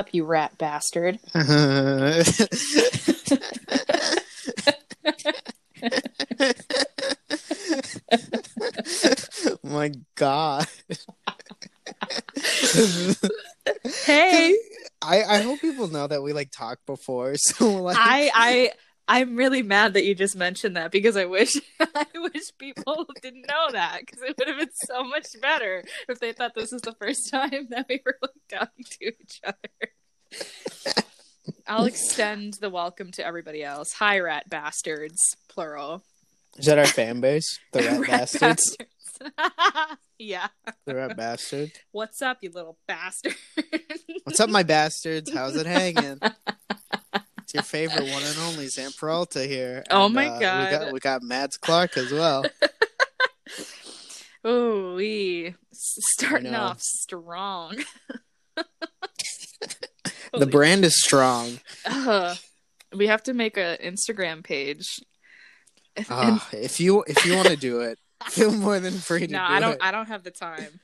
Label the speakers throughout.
Speaker 1: up, you rat bastard?
Speaker 2: My God.
Speaker 1: Hey,
Speaker 2: I, I hope people know that we like talked before. So like
Speaker 1: I I I'm really mad that you just mentioned that because I wish I wish people didn't know that because it would have been so much better if they thought this was the first time that we were like talking to each other. I'll extend the welcome to everybody else. Hi, rat bastards, plural.
Speaker 2: is that our fan base? The rat, bastards.
Speaker 1: bastards. yeah.
Speaker 2: The rat bastard.
Speaker 1: What's up, you little bastard?
Speaker 2: What's up, my bastards? How's it hanging? It's your favorite one and only Sam Peralta here.
Speaker 1: Oh
Speaker 2: And,
Speaker 1: my
Speaker 2: uh,
Speaker 1: God.
Speaker 2: We got we got Mads Clark as well.
Speaker 1: Oh, we starting off strong.
Speaker 2: the brand is strong.
Speaker 1: Uh, we have to make an Instagram page. And-
Speaker 2: Ah, if you if you want to do it, feel more than free to do it.
Speaker 1: no, I don't.
Speaker 2: it.
Speaker 1: I don't have the time.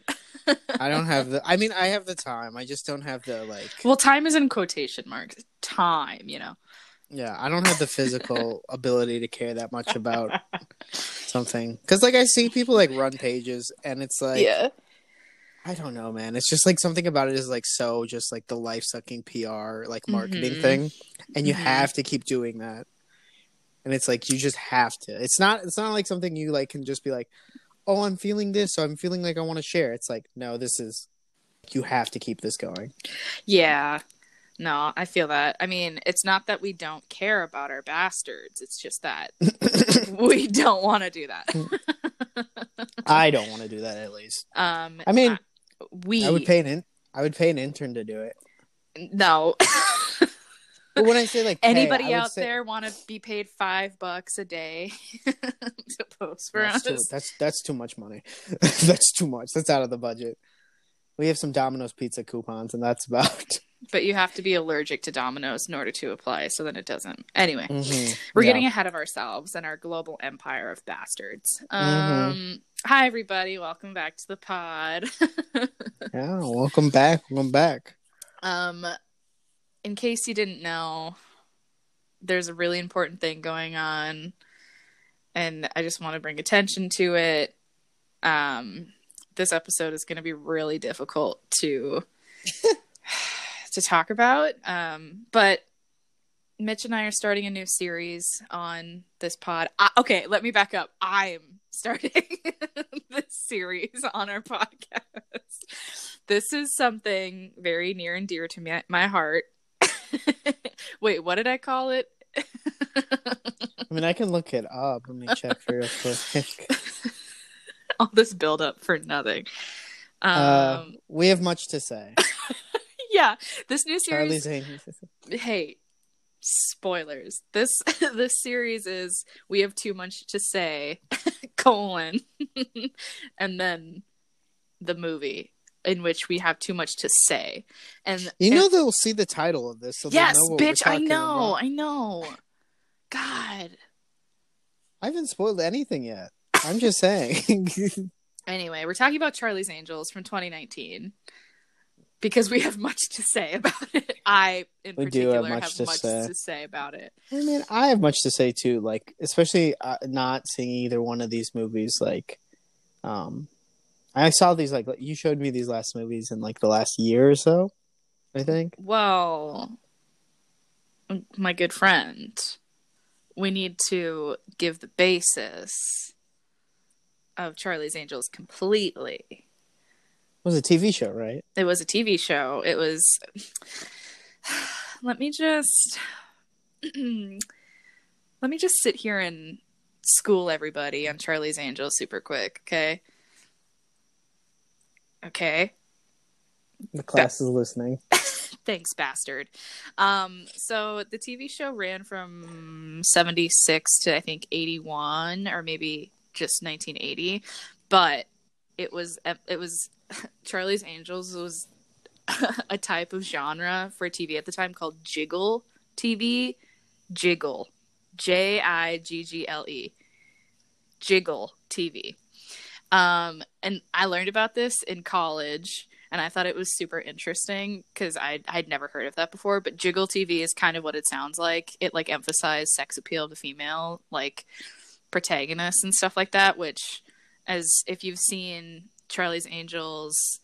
Speaker 2: I don't have the. I mean, I have the time. I just don't have the like.
Speaker 1: Well, time is in quotation marks. Time, you know.
Speaker 2: Yeah, I don't have the physical ability to care that much about something. Because like I see people like run pages, and it's like
Speaker 1: yeah.
Speaker 2: I don't know, man. It's just like something about it is like so just like the life sucking PR like marketing
Speaker 1: Mhm.
Speaker 2: thing, and you
Speaker 1: Mhm.
Speaker 2: have to keep doing that. And it's like you just have to. It's not. It's not like something you like can just be like, oh, I'm feeling this, so I'm feeling like I want to share. It's like no, this is. You have to keep this going.
Speaker 1: Yeah. No, I feel that. I mean, it's not that we don't care about our bastards. It's just that we don't want to do that.
Speaker 2: I don't want to do that at least.
Speaker 1: Um,
Speaker 2: I mean,
Speaker 1: we
Speaker 2: I would pay an in- I would pay an intern to do it.
Speaker 1: no.
Speaker 2: But when I say like pay,
Speaker 1: Anybody out
Speaker 2: say-
Speaker 1: there want to be paid five bucks a day to post for
Speaker 2: that's
Speaker 1: us?
Speaker 2: too, that's that's too much money. that's too much. That's out of the budget. We have some Domino's pizza coupons, and that's about.
Speaker 1: But you have to be allergic to Domino's in order to apply, so then it doesn't. Anyway,
Speaker 2: Mhm.
Speaker 1: we're
Speaker 2: Yeah.
Speaker 1: getting ahead of ourselves and our global empire of bastards.
Speaker 2: Mm-hmm.
Speaker 1: Um, hi everybody, welcome back to the pod.
Speaker 2: Yeah, welcome back. Welcome back.
Speaker 1: um, in case you didn't know, there's a really important thing going on, and I just want to bring attention to it. Um, this episode is going to be really difficult to to talk about, um, but Mitch and I are starting a new series on this pod. I, okay, let me back up. I'm starting this series on our podcast. This is something very near and dear to me, my heart. Wait, what did I call it?
Speaker 2: I mean, I can look it up. Let me check real quick.
Speaker 1: All this build up for nothing. Um,
Speaker 2: Uh, we have much to say.
Speaker 1: yeah, this new series. Hey spoilers this this series is we have too much to say colon and then the movie in which we have too much to say and
Speaker 2: You know
Speaker 1: and-
Speaker 2: they'll see the title of this, so
Speaker 1: yes
Speaker 2: know what we're
Speaker 1: bitch i know
Speaker 2: about.
Speaker 1: i know god
Speaker 2: I haven't spoiled anything yet. I'm just saying.
Speaker 1: anyway we're talking about charlie's angels from 2019 because we have much to say about it i in
Speaker 2: We do have
Speaker 1: particular
Speaker 2: much
Speaker 1: have
Speaker 2: to
Speaker 1: much
Speaker 2: say.
Speaker 1: to say about it
Speaker 2: I mean, I have much to say too. Like, especially uh, not seeing either one of these movies. Like, um, I saw these like you showed me these last movies in like the last year or so. I think.
Speaker 1: Well, my good friend, we need to give the basis of Charlie's Angels completely.
Speaker 2: It was a TV show, right?
Speaker 1: It was a TV show. It was. Let me just. Let me just sit here and school everybody on Charlie's Angels super quick, okay? Okay.
Speaker 2: The class is listening.
Speaker 1: Thanks, bastard. Um, so the TV show ran from 76 to I think 81 or maybe just 1980, but it was it was Charlie's Angels was a type of genre for TV at the time called jiggle TV, jiggle, J I G G L E, jiggle TV. Um, and I learned about this in college, and I thought it was super interesting because I I'd never heard of that before. But Jiggle TV is kind of what it sounds like. It like emphasized sex appeal of the female like protagonists and stuff like that. Which, as if you've seen Charlie's Angels,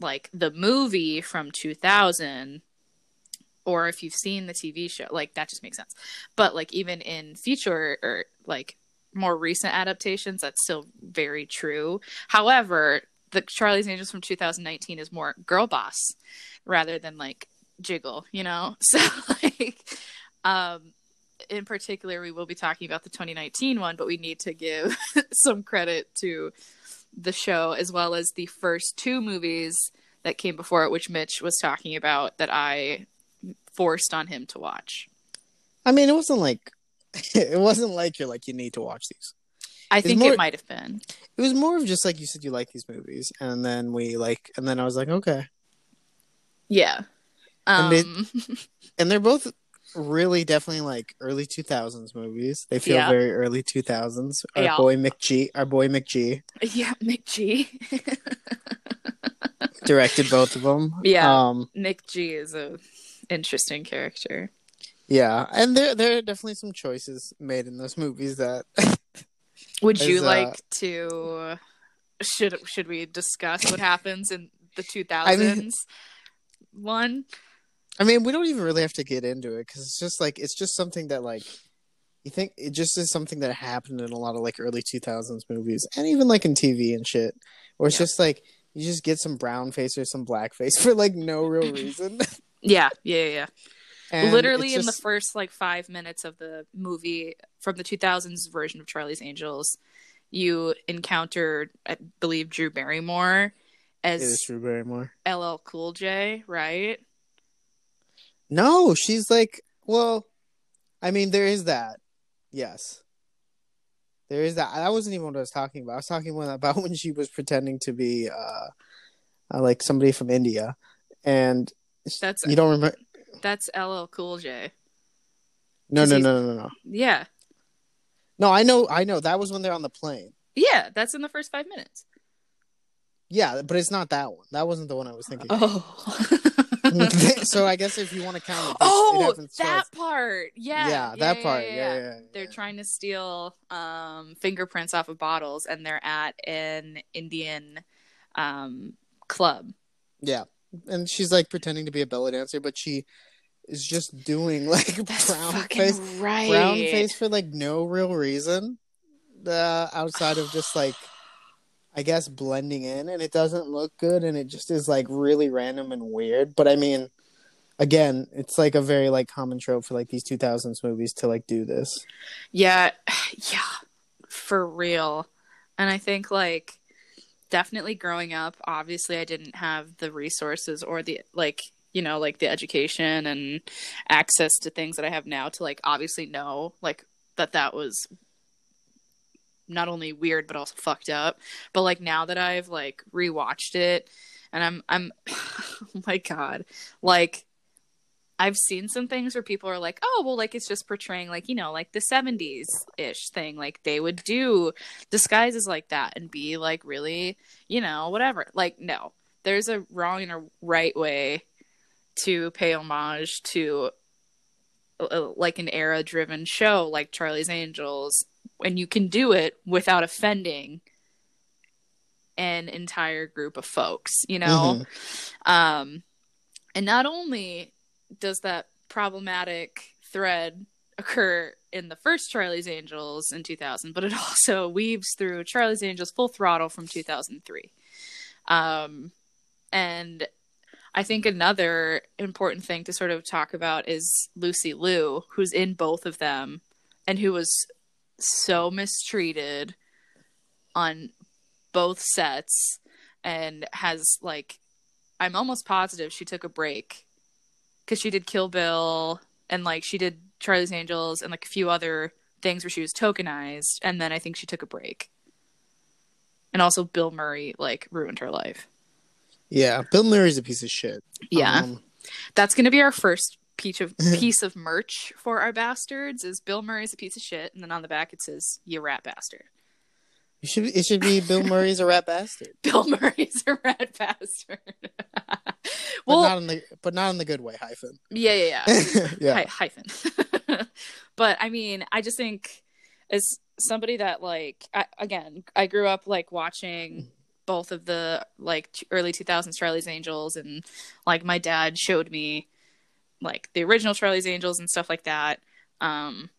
Speaker 1: like the movie from 2000 or if you've seen the TV show, like that just makes sense. But like even in future or like more recent adaptations, that's still very true. However, the Charlie's Angels from 2019 is more girl boss rather than like jiggle, you know? So like um in particular we will be talking about the 2019 one, but we need to give some credit to the show as well as the first two movies that came before it which Mitch was talking about that I forced on him to watch.
Speaker 2: I mean, it wasn't like it wasn't like you're like you need to watch these.
Speaker 1: I think
Speaker 2: more-
Speaker 1: it might have been.
Speaker 2: It was more of just like you said you like these movies, and then we like, and then I was like, okay,
Speaker 1: Yeah. Um,
Speaker 2: And and they're both really definitely like early 2000s movies. They feel
Speaker 1: Yeah.
Speaker 2: very early 2000s. Our
Speaker 1: Yeah.
Speaker 2: boy McG, our boy McG,
Speaker 1: yeah, McG.
Speaker 2: directed both of them.
Speaker 1: Yeah.
Speaker 2: um,
Speaker 1: McG is a interesting character.
Speaker 2: Yeah, and there there are definitely some choices made in those movies that
Speaker 1: Would you
Speaker 2: Is, uh,
Speaker 1: like to should should we discuss what happens in the 2000s
Speaker 2: I mean-
Speaker 1: one?
Speaker 2: I mean, we don't even really have to get into it because it's just like it's just something that like you think it just is something that happened in a lot of like early 2000s movies and even like in TV and shit, where it's
Speaker 1: Yeah.
Speaker 2: just like you just get some brown face or some black face for like no real reason.
Speaker 1: Yeah, yeah, yeah.
Speaker 2: And
Speaker 1: Literally
Speaker 2: it's
Speaker 1: in the first like 5 minutes of the movie from the 2000s version of Charlie's Angels, you encounter I believe Drew Barrymore as
Speaker 2: Drew Barrymore.
Speaker 1: LL Cool J, right?
Speaker 2: No, she's like, well, I mean, there is that. Yes. There is that. That wasn't even what I was talking about. I was talking about when she was pretending to be uh, uh like somebody from India. And
Speaker 1: That's
Speaker 2: you don't remember
Speaker 1: that's LL Cool J.
Speaker 2: No, no, no, no, no, no.
Speaker 1: Yeah.
Speaker 2: No, I know, I know. That was when they're on the plane.
Speaker 1: Yeah, that's in the first 5 minutes.
Speaker 2: Yeah, but it's not that one. That wasn't the one I was thinking.
Speaker 1: Oh.
Speaker 2: so I guess if you want to count it, it
Speaker 1: oh,
Speaker 2: happens
Speaker 1: that part. Yeah.
Speaker 2: yeah, that part. Yeah, yeah. yeah,
Speaker 1: They're trying to steal um, fingerprints off of bottles, and they're at an Indian um, club.
Speaker 2: Yeah, and she's like pretending to be a belly dancer, but she is just doing like
Speaker 1: That's
Speaker 2: brown face,
Speaker 1: right.
Speaker 2: brown face for like no real reason, uh, outside of just like, I guess blending in, and it doesn't look good, and it just is like really random and weird. But I mean, again, it's like a very like common trope for like these two thousands movies to like do this.
Speaker 1: Yeah, yeah, for real. And I think like definitely growing up, obviously I didn't have the resources or the like, you know, like the education and access to things that I have now to like obviously know like that that was not only weird but also fucked up. But like now that I've like rewatched it and I'm I'm oh my god. Like I've seen some things where people are like, oh, well, like it's just portraying, like, you know, like the 70s ish thing. Like they would do disguises like that and be like really, you know, whatever. Like, no, there's a wrong and a right way to pay homage to uh, like an era driven show like Charlie's Angels. And you can do it without offending an entire group of folks, you know?
Speaker 2: Mhm.
Speaker 1: Um, and not only does that problematic thread occur in the first Charlie's Angels in 2000, but it also weaves through Charlie's Angels Full Throttle from 2003. Um, and I think another important thing to sort of talk about is Lucy Liu, who's in both of them and who was so mistreated on both sets and has like I'm almost positive she took a break because she did Kill Bill and like she did Charlie's Angels and like a few other things where she was tokenized, and then I think she took a break. And also, Bill Murray like ruined her life.
Speaker 2: Yeah, Bill Murray's a piece of shit.
Speaker 1: Yeah,
Speaker 2: Um,
Speaker 1: that's gonna be our first piece of piece of merch for our bastards. Is Bill Murray's a piece of shit, and then on the back it says "you rat bastard."
Speaker 2: You should. It should be Bill Murray's a rat bastard.
Speaker 1: Bill Murray's a rat bastard.
Speaker 2: But
Speaker 1: well,
Speaker 2: not in the but not in the good way. Hyphen.
Speaker 1: yeah, yeah, yeah.
Speaker 2: yeah.
Speaker 1: Hy- hyphen. but I mean, I just think as somebody that like I, again, I grew up like watching both of the like early 2000s Charlie's Angels and like my dad showed me like the original Charlie's Angels and stuff like that. Um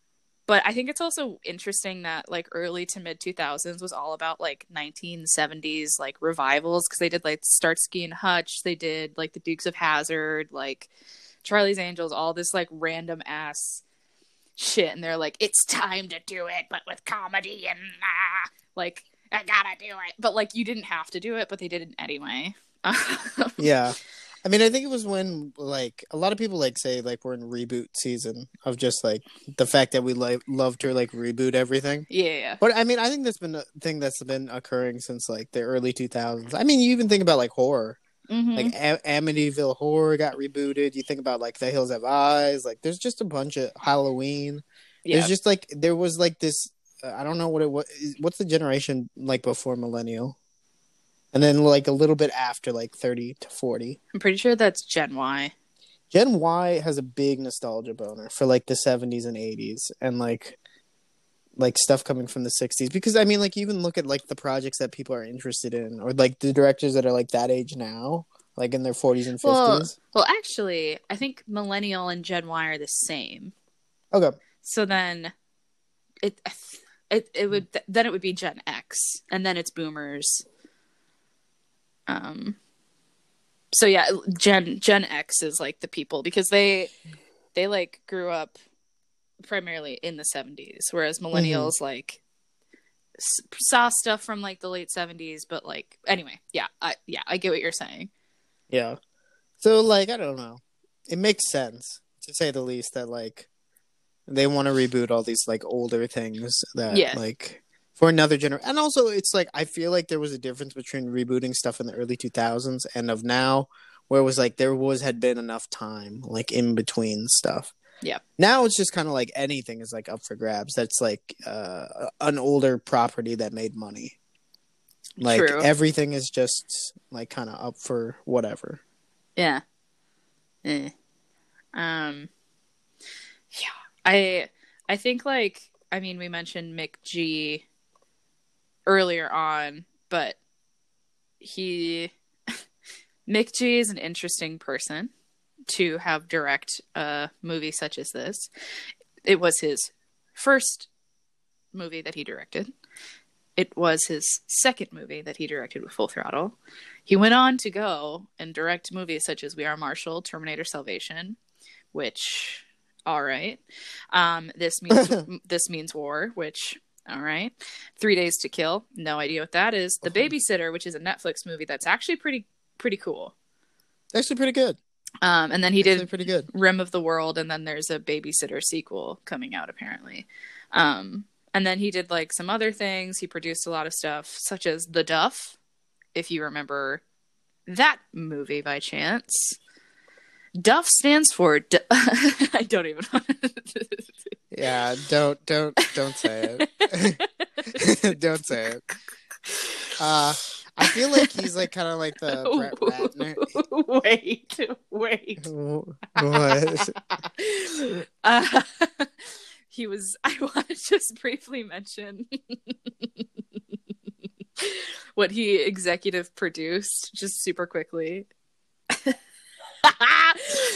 Speaker 1: but I think it's also interesting that like early to mid 2000s was all about like 1970s like revivals because they did like Starsky and Hutch, they did like the Dukes of Hazzard, like Charlie's Angels, all this like random ass shit, and they're like, it's time to do it, but with comedy and ah, like I gotta do it, but like you didn't have to do it, but they did it anyway.
Speaker 2: yeah. I mean, I think it was when like a lot of people like say like we're in reboot season of just like the fact that we like love to like reboot everything.
Speaker 1: yeah,
Speaker 2: But I mean, I think that's been a thing that's been occurring since like the early 2000s. I mean, you even think about like horror,
Speaker 1: Mhm.
Speaker 2: like A- Amityville Horror got rebooted. You think about like The Hills Have Eyes. Like, there's just a bunch of Halloween.
Speaker 1: yeah,
Speaker 2: There's just like there was like this. Uh, I don't know what it was. What's the generation like before millennial? And then like a little bit after like 30 to 40.
Speaker 1: I'm pretty sure that's Gen Y.
Speaker 2: Gen Y has a big nostalgia boner for like the 70s and 80s and like like stuff coming from the 60s because I mean like you even look at like the projects that people are interested in or like the directors that are like that age now like in their 40s and 50s.
Speaker 1: Well, well, actually, I think Millennial and Gen Y are the same.
Speaker 2: okay.
Speaker 1: So then, it it it would then it would be Gen X, and then it's Boomers. Um. So yeah, Gen Gen X is like the people because they they like grew up primarily in the seventies, whereas millennials like s- saw stuff from like the late seventies. But like anyway, yeah, I yeah I get what you're saying.
Speaker 2: Yeah. So like I don't know. It makes sense to say the least that like they want to reboot all these like older things that
Speaker 1: Yeah.
Speaker 2: like for another generation. And also it's like I feel like there was a difference between rebooting stuff in the early 2000s and of now where it was like there was had been enough time like in between stuff.
Speaker 1: Yeah.
Speaker 2: Now it's just kind of like anything is like up for grabs. That's like uh an older property that made money. Like
Speaker 1: True.
Speaker 2: everything is just like kind of up for whatever.
Speaker 1: Yeah. Eh. Um yeah. I I think like I mean we mentioned McG earlier on, but he McG is an interesting person to have direct a movie such as this. It was his first movie that he directed. It was his second movie that he directed with Full Throttle. He went on to go and direct movies such as We Are Marshall, Terminator Salvation, which all right. Um, this means this means war, which all right. Three Days to Kill, no idea what that is. The Babysitter, which is a Netflix movie that's actually pretty pretty cool.
Speaker 2: Actually, pretty good.
Speaker 1: Um, and then he
Speaker 2: Actually,
Speaker 1: did
Speaker 2: pretty good.
Speaker 1: Rim of the World, and then there's a Babysitter sequel coming out apparently. Um, and then he did like some other things. He produced a lot of stuff, such as The Duff, if you remember that movie by chance. Duff stands for. D- I don't even.
Speaker 2: Yeah, don't don't don't say it. don't say it. Uh, I feel like he's like kind of like the Brett Ratner.
Speaker 1: wait, wait.
Speaker 2: what?
Speaker 1: Uh, he was. I want to just briefly mention what he executive produced, just super quickly.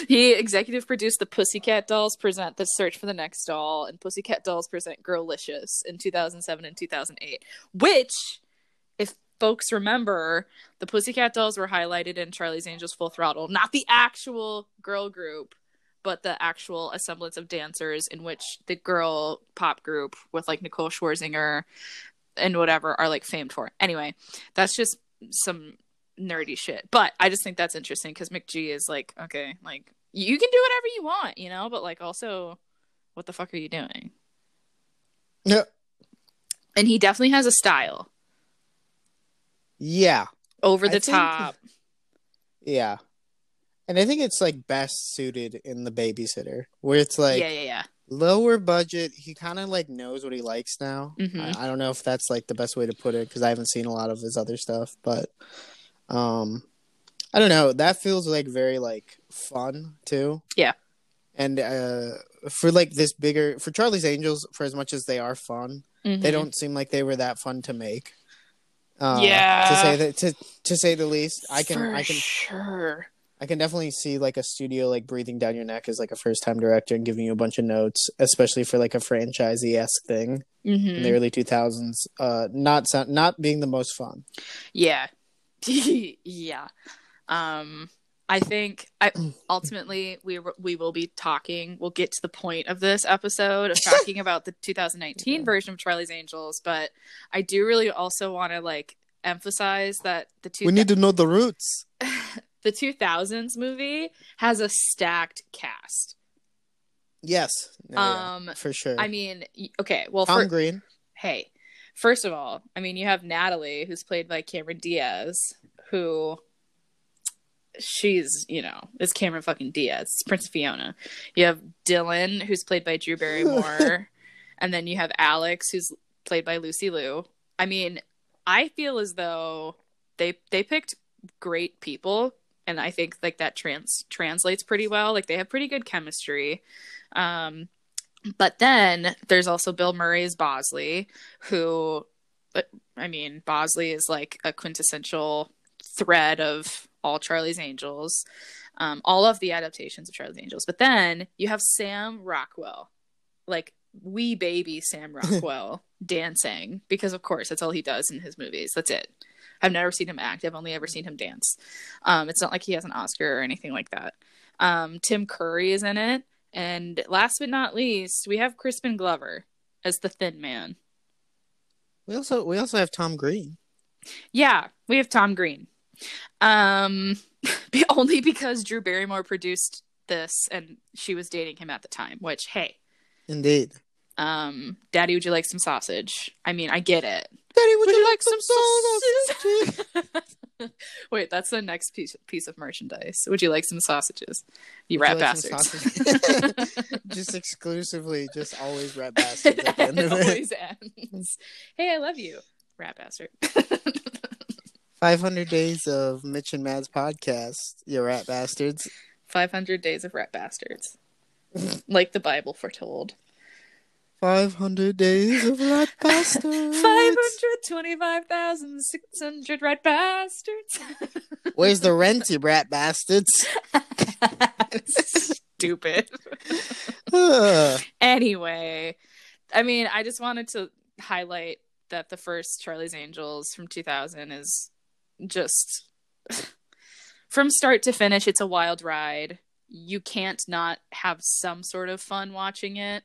Speaker 1: He executive produced the Pussycat Dolls present The Search for the Next Doll and Pussycat Dolls present Girlicious in 2007 and 2008, which, if folks remember, the Pussycat Dolls were highlighted in Charlie's Angels Full Throttle, not the actual girl group, but the actual assemblance of dancers in which the girl pop group with like Nicole Scherzinger and whatever are like famed for. Anyway, that's just some nerdy shit. But I just think that's interesting because McG is like, okay, like you can do whatever you want, you know, but like also, what the fuck are you doing?
Speaker 2: No.
Speaker 1: And he definitely has a style,
Speaker 2: Yeah,
Speaker 1: over
Speaker 2: I
Speaker 1: the
Speaker 2: think-
Speaker 1: top.
Speaker 2: yeah, and I think it's like best suited in the babysitter, where it's like
Speaker 1: yeah, yeah, yeah.
Speaker 2: lower budget. He kind of like knows what he likes now.
Speaker 1: Mhm.
Speaker 2: I, I don't know if that's like the best way to put it because I haven't seen a lot of his other stuff, but um, I don't know. That feels like very like fun too.
Speaker 1: Yeah.
Speaker 2: And uh, for like this bigger for Charlie's Angels, for as much as they are fun, they
Speaker 1: Mhm.
Speaker 2: don't seem like they were that fun to make. Uh,
Speaker 1: Yeah.
Speaker 2: To say that to to say the least, I can
Speaker 1: For
Speaker 2: I can
Speaker 1: sure.
Speaker 2: I can definitely see like a studio like breathing down your neck as like a first time director and giving you a bunch of notes, especially for like a franchisee esque thing in
Speaker 1: Mhm.
Speaker 2: the early two thousands. Uh, not sound, not being the most fun.
Speaker 1: Yeah. yeah. Um I think I ultimately we we will be talking we'll get to the point of this episode of talking about the 2019 version of Charlie's Angels, but I do really also want to like emphasize that the two
Speaker 2: We need to know the roots.
Speaker 1: the 2000s movie has a stacked cast.
Speaker 2: Yes. Yeah,
Speaker 1: Um
Speaker 2: for sure.
Speaker 1: I mean, okay, well
Speaker 2: Tom
Speaker 1: for,
Speaker 2: Green.
Speaker 1: hey, first of all, I mean, you have Natalie, who's played by Cameron Diaz, who she's, you know, is Cameron fucking Diaz, it's Prince Fiona. You have Dylan, who's played by Drew Barrymore, and then you have Alex, who's played by Lucy Liu. I mean, I feel as though they they picked great people, and I think like that trans translates pretty well. Like they have pretty good chemistry. Um, but then there's also Bill Murray's Bosley, who, I mean, Bosley is like a quintessential thread of all Charlie's Angels, um, all of the adaptations of Charlie's Angels. But then you have Sam Rockwell, like wee baby Sam Rockwell, dancing because of course that's all he does in his movies. That's it. I've never seen him act. I've only ever seen him dance. Um, it's not like he has an Oscar or anything like that. Um, Tim Curry is in it. And last but not least, we have Crispin Glover as the Thin Man.
Speaker 2: We also we also have Tom Green.
Speaker 1: Yeah, we have Tom Green. Um, only because Drew Barrymore produced this and she was dating him at the time. Which, hey,
Speaker 2: Indeed.
Speaker 1: um, Daddy, would you like some sausage? I mean, I get it.
Speaker 2: Daddy, would,
Speaker 1: Would
Speaker 2: you
Speaker 1: you
Speaker 2: like some sausage?
Speaker 1: Wait, that's the next piece piece of merchandise. Would you like some sausages? You rat
Speaker 2: you like
Speaker 1: bastards.
Speaker 2: just exclusively, just always rat bastards at the end
Speaker 1: it. always ends. Hey, I love you, rat bastard.
Speaker 2: 500 days of Mitch and Mads podcast, you rat bastards.
Speaker 1: 500 days of rat bastards. like the Bible foretold.
Speaker 2: 500 days of rat bastards.
Speaker 1: 525,600 rat bastards.
Speaker 2: Where's the rent, you rat bastards?
Speaker 1: Stupid. Anyway, I mean, I just wanted to highlight that the first Charlie's Angels from 2000 is just from start to finish, it's a wild ride. You can't not have some sort of fun watching it.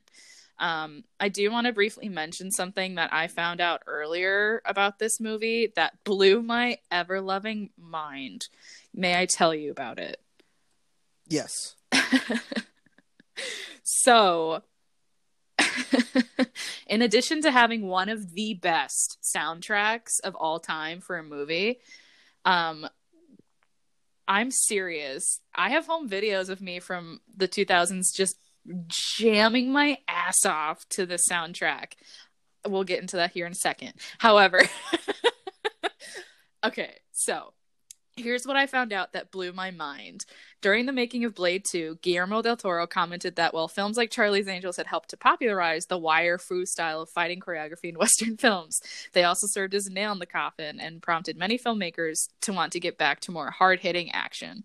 Speaker 1: Um, I do want to briefly mention something that I found out earlier about this movie that blew my ever loving mind. May I tell you about it?
Speaker 2: yes.
Speaker 1: so, in addition to having one of the best soundtracks of all time for a movie, um, I'm serious. I have home videos of me from the 2000s just jamming my ass off to the soundtrack. We'll get into that here in a second. However, okay, so here's what I found out that blew my mind. During the making of Blade 2, Guillermo del Toro commented that while films like Charlie's Angels had helped to popularize the wire fu style of fighting choreography in Western films, they also served as a nail in the coffin and prompted many filmmakers to want to get back to more hard hitting action.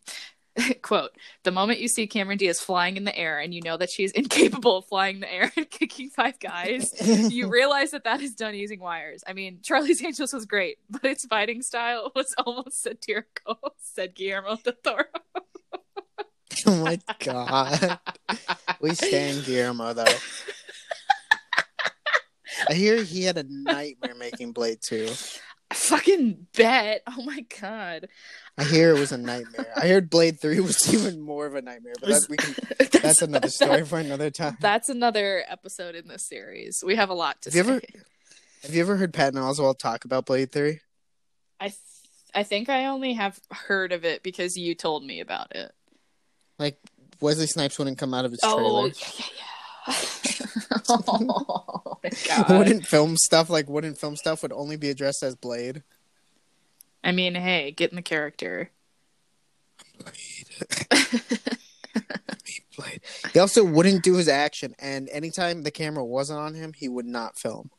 Speaker 1: Quote, the moment you see Cameron Diaz flying in the air and you know that she's incapable of flying in the air and kicking five guys, you realize that that is done using wires. I mean, Charlie's Angels was great, but its fighting style was almost satirical, said Guillermo del Toro.
Speaker 2: oh my god. We stand Guillermo though. I hear he had a nightmare making Blade 2.
Speaker 1: I fucking bet. Oh my god.
Speaker 2: I hear it was a nightmare. I heard Blade 3 was even more of a nightmare, but that, we can, that's another story for another time.
Speaker 1: That's another episode in this series. We have a lot to
Speaker 2: Have you
Speaker 1: say.
Speaker 2: ever- Have you ever heard Patton Oswalt talk about Blade 3?
Speaker 1: I th- I think I only have heard of it because you told me about it.
Speaker 2: Like Wesley Snipes wouldn't come out of his trailer.
Speaker 1: Oh,
Speaker 2: trailer.
Speaker 1: yeah, yeah, oh my god.
Speaker 2: wouldn't film stuff like wouldn't film stuff would only be addressed as Blade.
Speaker 1: I mean, hey, get in the character.
Speaker 2: He also wouldn't do his action, and anytime the camera wasn't on him, he would not film.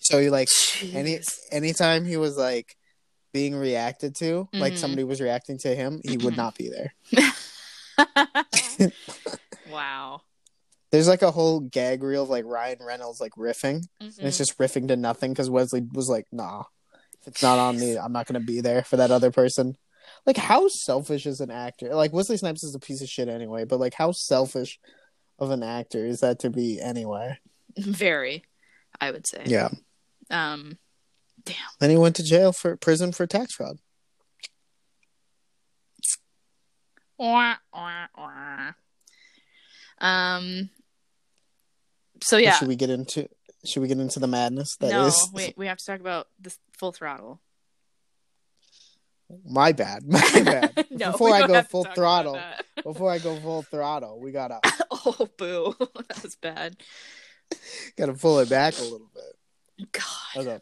Speaker 2: So he like any anytime he was like being reacted to, like
Speaker 1: Mhm.
Speaker 2: somebody was reacting to him, he would not be there.
Speaker 1: wow.
Speaker 2: There's like a whole gag reel of like Ryan Reynolds like riffing, and
Speaker 1: Mhm.
Speaker 2: it's just riffing to nothing because Wesley was like, "Nah, if it's not on me, I'm not gonna be there for that other person." Like, how selfish is an actor? Like Wesley Snipes is a piece of shit anyway, but like, how selfish of an actor is that to be anyway?
Speaker 1: Very, I would say.
Speaker 2: Yeah.
Speaker 1: Um, damn.
Speaker 2: Then he went to jail for prison for tax fraud.
Speaker 1: um. So yeah,
Speaker 2: Should we get into? Should we get into the madness that
Speaker 1: no,
Speaker 2: is-
Speaker 1: we we have to talk about the full throttle.
Speaker 2: My bad. My bad.
Speaker 1: no,
Speaker 2: before I go full throttle, before I go full throttle, we gotta
Speaker 1: oh, boo, that was bad.
Speaker 2: gotta pull it back a little bit.
Speaker 1: God,
Speaker 2: Okay.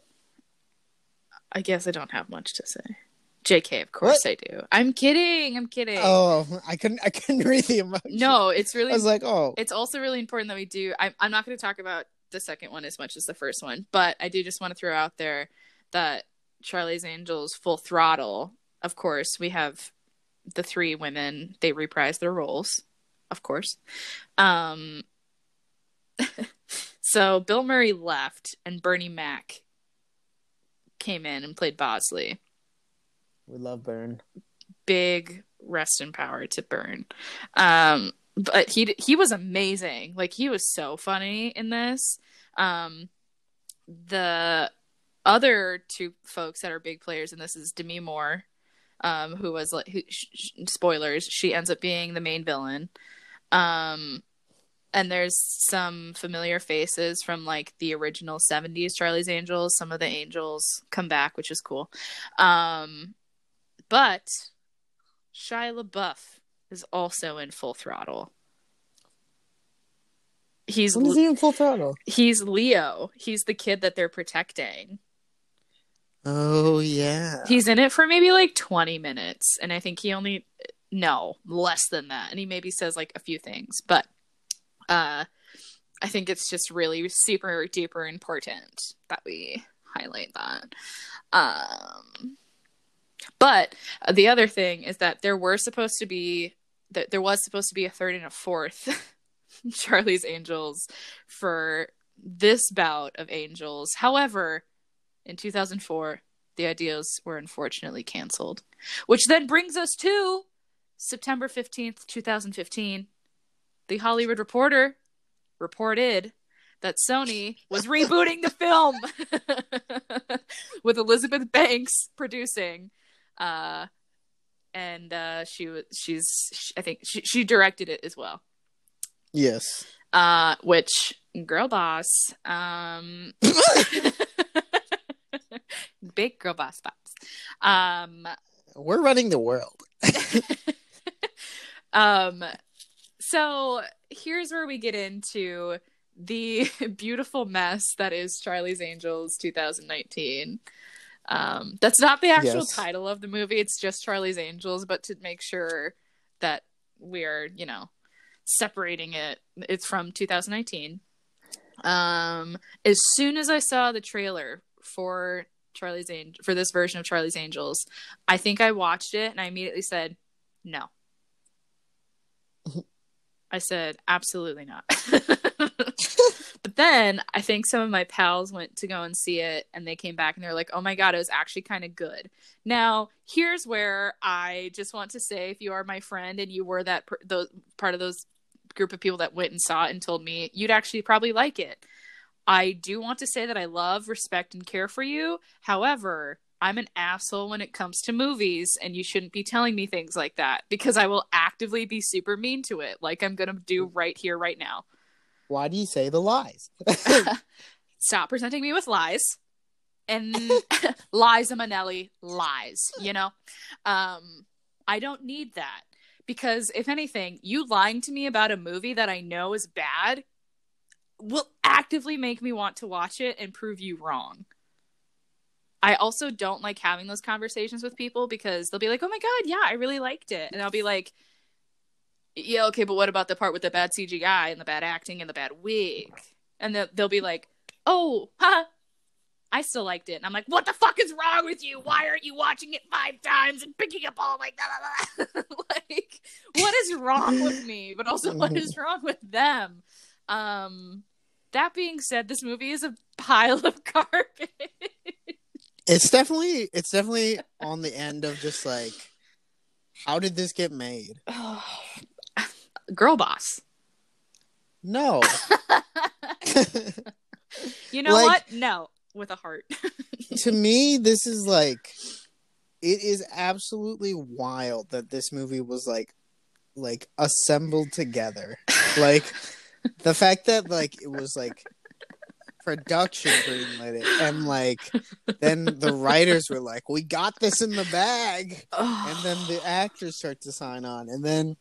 Speaker 1: I guess I don't have much to say. JK, of course I do. I'm kidding. I'm kidding.
Speaker 2: Oh, I couldn't. I couldn't read the emotion.
Speaker 1: no, it's really
Speaker 2: I was like, oh,
Speaker 1: it's also really important that we do I'm, I'm not going to talk about the second one as much as the first one but i do just want to throw out there that charlie's angels full throttle of course we have the three women they reprise their roles of course. Um so bill murray left and bernie mac came in and played bosley.
Speaker 2: We love Burn.
Speaker 1: big rest in power to burn um but he he was amazing. Like he was so funny in this. Um the other two folks that are big players in this is demi moore um who was like who, sh- spoilers she ends up being the main villain. Um and there's some familiar faces from like the original 70s charlie's angels. Some of the angels come back which is cool. Um but Shia LaBeouf is also in Full Throttle. He's
Speaker 2: When is he in full throttle?
Speaker 1: he's Leo. He's the kid that they're protecting.
Speaker 2: Oh yeah.
Speaker 1: He's in it for maybe like 20 minutes and I think he only no, less than that. And he maybe says like a few things, but uh I think it's just really super duper important that we highlight that. Um but uh, the other thing is that there were supposed to be there was supposed to be a third and a fourth Charlie's Angels for this bout of Angels. However, in 2004, the ideas were unfortunately canceled, which then brings us to September 15th, 2015. The Hollywood Reporter reported that Sony was rebooting the film with Elizabeth Banks producing. Uh, and uh, she was she's she, I think she, she directed it as well.
Speaker 2: Yes.
Speaker 1: Uh, which girl boss, um, big girl boss vibes. Um,
Speaker 2: We're running the world.
Speaker 1: um, so here's where we get into the beautiful mess that is Charlie's Angels 2019. Um, that's not the actual
Speaker 2: Yes.
Speaker 1: title of the movie. It's just Charlie's Angels, but to make sure that we're, you know, separating it, it's from 2019. Um, as soon as I saw the trailer for Charlie's Angel for this version of Charlie's Angels, I think I watched it and I immediately said, "No." I said, "Absolutely not." but then I think some of my pals went to go and see it and they came back and they're like, "Oh my god, it was actually kind of good." Now, here's where I just want to say if you are my friend and you were that those part of those group of people that went and saw it and told me you'd actually probably like it. I do want to say that I love, respect, and care for you. However, I'm an asshole when it comes to movies, and you shouldn't be telling me things like that because I will actively be super mean to it, like I'm going to do right here, right now.
Speaker 2: Why do you say the lies?
Speaker 1: Stop presenting me with lies. And Liza Minnelli, lies, you know? Um, I don't need that because if anything, you lying to me about a movie that I know is bad, will actively make me want to watch it and prove you wrong. I also don't like having those conversations with people because they'll be like, "Oh my god, yeah, I really liked it," and I'll be like, "Yeah, okay, but what about the part with the bad CGI and the bad acting and the bad wig?" And they'll, they'll be like, "Oh, huh, I still liked it," and I'm like, "What the fuck is wrong with you? Why aren't you watching it five times and picking up all like that? like, what is wrong with me? But also, what is wrong with them?" Um, that being said, this movie is a pile of garbage.
Speaker 2: It's definitely it's definitely on the end of just like how did this get made?
Speaker 1: Girl boss.
Speaker 2: No.
Speaker 1: you know
Speaker 2: Like-
Speaker 1: what? No, with a heart.
Speaker 2: to me this is like it is absolutely wild that this movie was like like assembled together. Like the fact that like it was like production greenlit it and like then the writers were like we got this in the bag and then the actors start to sign on and then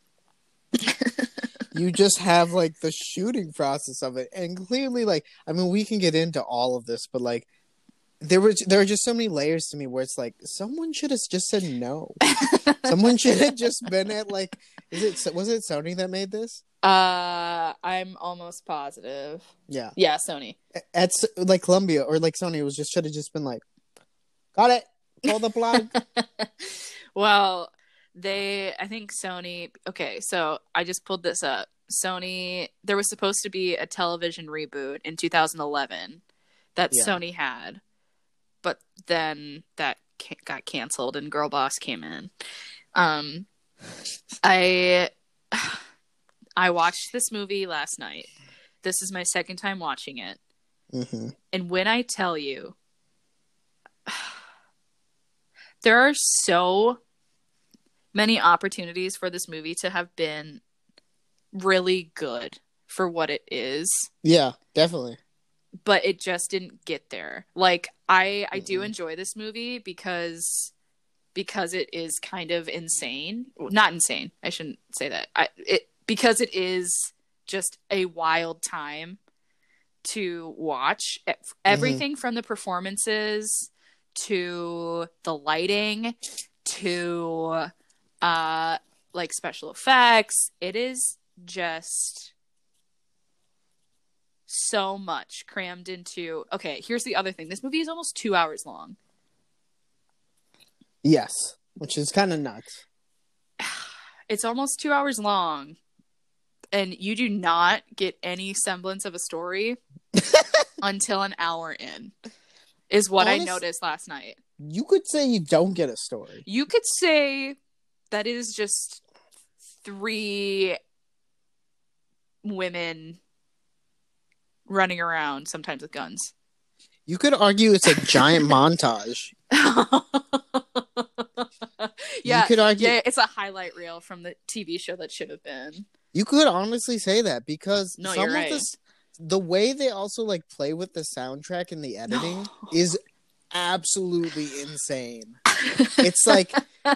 Speaker 2: you just have like the shooting process of it. And clearly like i mean we can get into all of this but like there was there are just so many layers to me where it's like someone should have just said no. Someone should have just been at like is it was it sony that made this?
Speaker 1: Uh, I'm almost positive.
Speaker 2: yeah.
Speaker 1: Yeah, Sony.
Speaker 2: at like columbia or like sony was just should have just been like got it. Pull the plug.
Speaker 1: Well, they, I think Sony. Okay, so I just pulled this up. Sony. There was supposed to be a television reboot in 2011 that
Speaker 2: Yeah.
Speaker 1: Sony had, but then that ca- got canceled and Girl Boss came in. Um, I I watched this movie last night. This is my second time watching it.
Speaker 2: hmm
Speaker 1: And when I tell you, there are so many opportunities for this movie to have been really good for what it is,
Speaker 2: yeah definitely
Speaker 1: but it just didn't get there. Like I I do
Speaker 2: Mhm.
Speaker 1: enjoy this movie because because it is kind of insane. Not insane. I shouldn't say that. I it because it is just a wild time to watch E- everything from the performances to the lighting to uh like special effects. It is just so much crammed into okay here's the other thing. This movie is almost two hours long.
Speaker 2: Yes which is kind of nuts.
Speaker 1: It's almost two hours long. And you do not get any semblance of a story until an hour in is what i noticed last night.
Speaker 2: You could say you don't get a story.
Speaker 1: You could say that is just three women running around sometimes with guns
Speaker 2: you could argue it's a giant montage
Speaker 1: yeah
Speaker 2: you could argue
Speaker 1: yeah it's a highlight reel from the tv show that should have been
Speaker 2: You could honestly say that because
Speaker 1: No,
Speaker 2: some
Speaker 1: you're right.
Speaker 2: of this, the way they also like play with the soundtrack and the editing is absolutely insane. It's like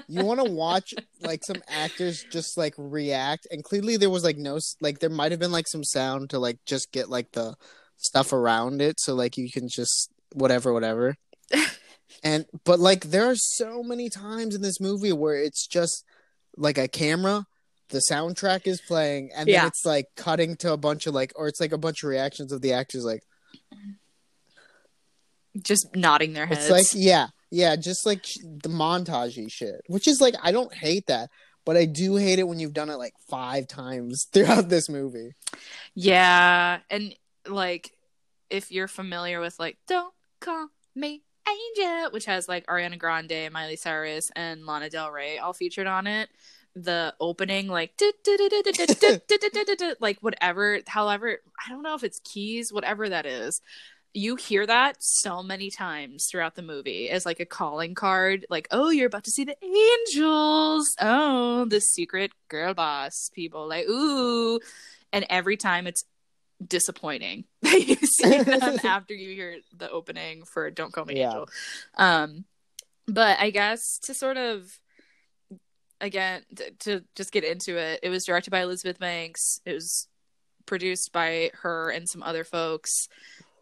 Speaker 2: you want to watch like some actors just like react, and clearly there was like no like there might have been like some sound to like just get like the stuff around it, so like you can just whatever whatever. and but like there are so many times in this movie where it's just like a camera the soundtrack is playing and then
Speaker 1: Yeah.
Speaker 2: it's like cutting to a bunch of like or it's like a bunch of reactions of the actors like
Speaker 1: just nodding their heads
Speaker 2: it's like yeah yeah just like the montagey shit which is like i don't hate that but i do hate it when you've done it like five times throughout this movie
Speaker 1: Yeah, and like if you're familiar with like "Don't Call Me Angel," which has like Ariana Grande, Miley Cyrus, and Lana Del Rey all featured on it, the opening like like whatever, however, I don't know if it's keys, whatever that is. You hear that so many times throughout the movie as like a calling card, like, oh, you're about to see the angels. Oh, the secret girl boss people. Like, ooh. And every time it's disappointing that you see them after you hear the opening for Don't Call Me
Speaker 2: Yeah.
Speaker 1: Angel. Um, but I guess to sort of again t- to just get into it, it was directed by Elizabeth Banks. It was produced by her and some other folks.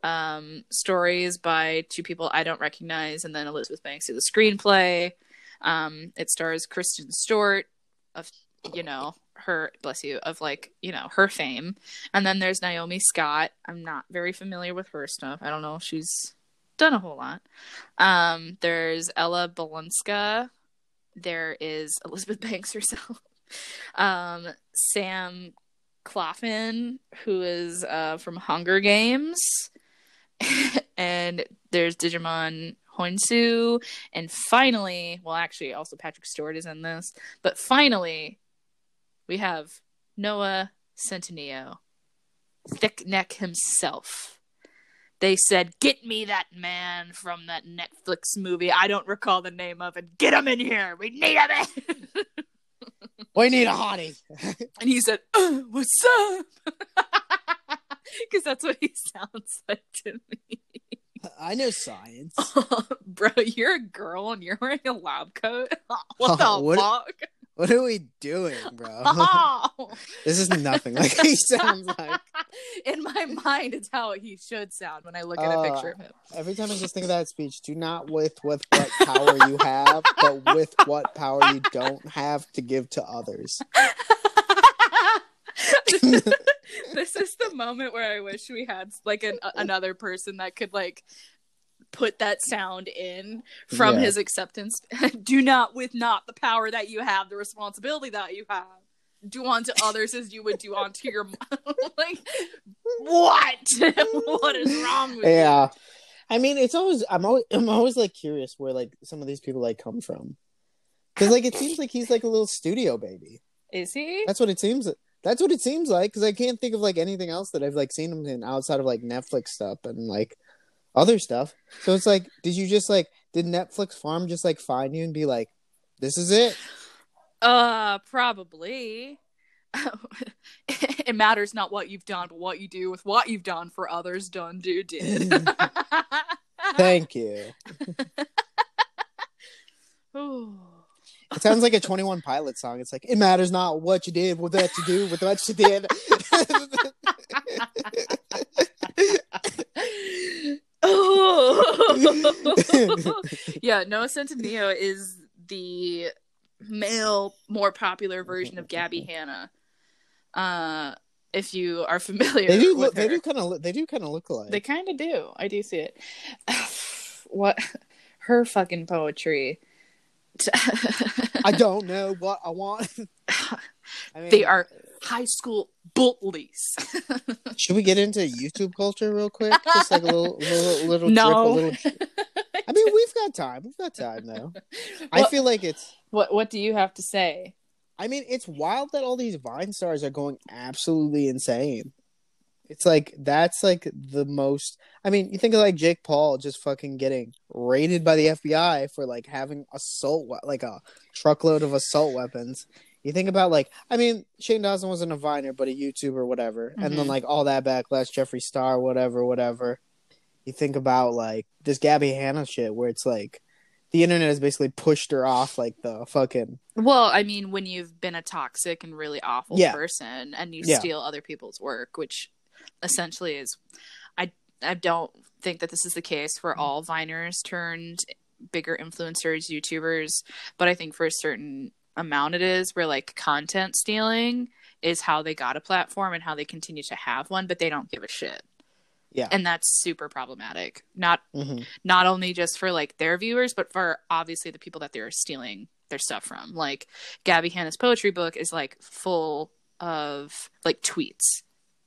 Speaker 1: Um, stories by two people I don't recognize, and then Elizabeth Banks did the screenplay. Um, it stars Kristen Stewart of you know her bless you of like you know her fame, and then there's Naomi Scott. I'm not very familiar with her stuff. I don't know if she's done a whole lot. Um, there's Ella Balinska. There is Elizabeth Banks herself. um, Sam Claflin, who is uh, from Hunger Games, and there's Djimon Hounsou, and finally, well, actually, also Patrick Stewart is in this, but finally, we have Noah Centineo, thick neck himself. They said, "Get me that man from that Netflix movie. I don't recall the name of it. Get him in here. We need him." In.
Speaker 2: we need a hottie.
Speaker 1: and he said, uh, "What's up?" Because that's what he sounds like to me.
Speaker 2: I know science.
Speaker 1: bro, you're a girl and you're wearing a lab coat. what the
Speaker 2: Oh, what-
Speaker 1: fuck?
Speaker 2: What are we doing, bro?
Speaker 1: Oh.
Speaker 2: this is nothing like he sounds like.
Speaker 1: In my mind, it's how he should sound when I look at a
Speaker 2: Uh,
Speaker 1: picture of him.
Speaker 2: Every time I just think of that speech, do not with with what power you have, but with what power you don't have to give to others.
Speaker 1: this is the moment where I wish we had like an, another person that could like put that sound in from
Speaker 2: Yeah.
Speaker 1: his acceptance. Do not with not the power that you have, the responsibility that you have. Do unto others as you would do unto your like what? what is wrong with you?
Speaker 2: Yeah. I mean, it's always I'm always I'm always like curious where like some of these people like come from. Cuz like it seems like he's like a little studio baby.
Speaker 1: Is he?
Speaker 2: That's what it seems that's what it seems like cuz I can't think of like anything else that I've like seen him in outside of like Netflix stuff and like other stuff. So it's like did you just like did Netflix farm just like find you and be like this is it?
Speaker 1: Uh, probably. it matters not what you've done, but what you do with what you've done for others. Done, do, did.
Speaker 2: Thank you. It sounds like a 21 Pilot song. It's like it matters not what you did, what that you do, with what you did.
Speaker 1: Oh. yeah, Noah Centineo is the male, more popular version of Gabby Hanna. Uh, if you are familiar,
Speaker 2: they do
Speaker 1: with
Speaker 2: look, they do kind of they do kind of look alike.
Speaker 1: They kind of do. I do see it. what her fucking poetry.
Speaker 2: I don't know what I want. I mean,
Speaker 1: they are high school bullies.
Speaker 2: Should we get into YouTube culture real quick? Just like a little little little
Speaker 1: No.
Speaker 2: drip, a little. I mean, we've got time. We've got time though. I feel like it's.
Speaker 1: what What do you have to say?
Speaker 2: I mean, it's wild that all these Vine stars are going absolutely insane. It's like that's like the most. I mean, you think of like Jake Paul just fucking getting raided by the FBI for like having assault, we- like a truckload of assault weapons. You think about like, I mean, Shane Dawson wasn't a Viner, but a YouTuber, whatever. And then
Speaker 1: Mhm.
Speaker 2: like all that backlash, Jeffree Star, whatever, whatever. You think about like this Gabby Hanna shit, where it's like the internet has basically pushed her off like the fucking
Speaker 1: Well, I mean, when you've been a toxic and really awful
Speaker 2: Yeah.
Speaker 1: person and you
Speaker 2: Yeah.
Speaker 1: steal other people's work, which essentially is, I I don't think that this is the case for
Speaker 2: Mm-hmm.
Speaker 1: all Viners turned bigger influencers, YouTubers, but I think for a certain amount it is where like content stealing is how they got a platform and how they continue to have one, but they don't give a shit.
Speaker 2: Yeah.
Speaker 1: And that's super problematic. Not
Speaker 2: Mhm.
Speaker 1: not only just for like their viewers, but for obviously the people that they're stealing their stuff from. Like Gabby Hanna's poetry book is like full of like tweets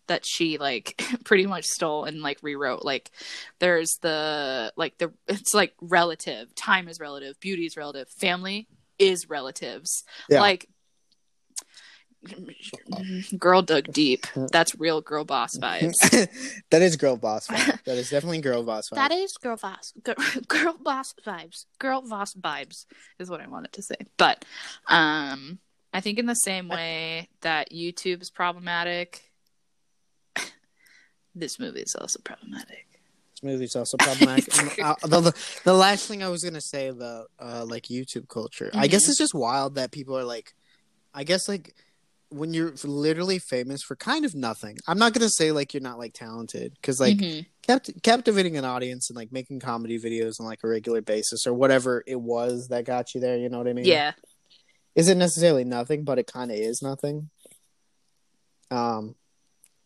Speaker 1: that she like pretty much stole and like rewrote. Like there's the like the it's like relative, time is relative, beauty is relative, family is relatives.
Speaker 2: Yeah.
Speaker 1: Like girl dug deep. That's real girl boss vibes.
Speaker 2: that is girl boss vibe. That is definitely girl boss vibe.
Speaker 1: That is girl boss, girl, girl boss vibes. Girl boss vibes is what I wanted to say. But um, I think in the same way that YouTube is problematic, this movie is also problematic.
Speaker 2: This movie's also problematic. And, uh, the, the, the last thing I was gonna say about uh, like YouTube culture, I guess
Speaker 1: Mhm.
Speaker 2: it's just wild that people are like, I guess like when you're literally famous for kind of nothing. I'm not gonna say like you're not like talented because like
Speaker 1: Mhm.
Speaker 2: capt- captivating an audience and like making comedy videos on like a regular basis or whatever it was that got you there. You know what I mean?
Speaker 1: yeah,
Speaker 2: Isn't necessarily nothing, but it kind of is nothing. Um,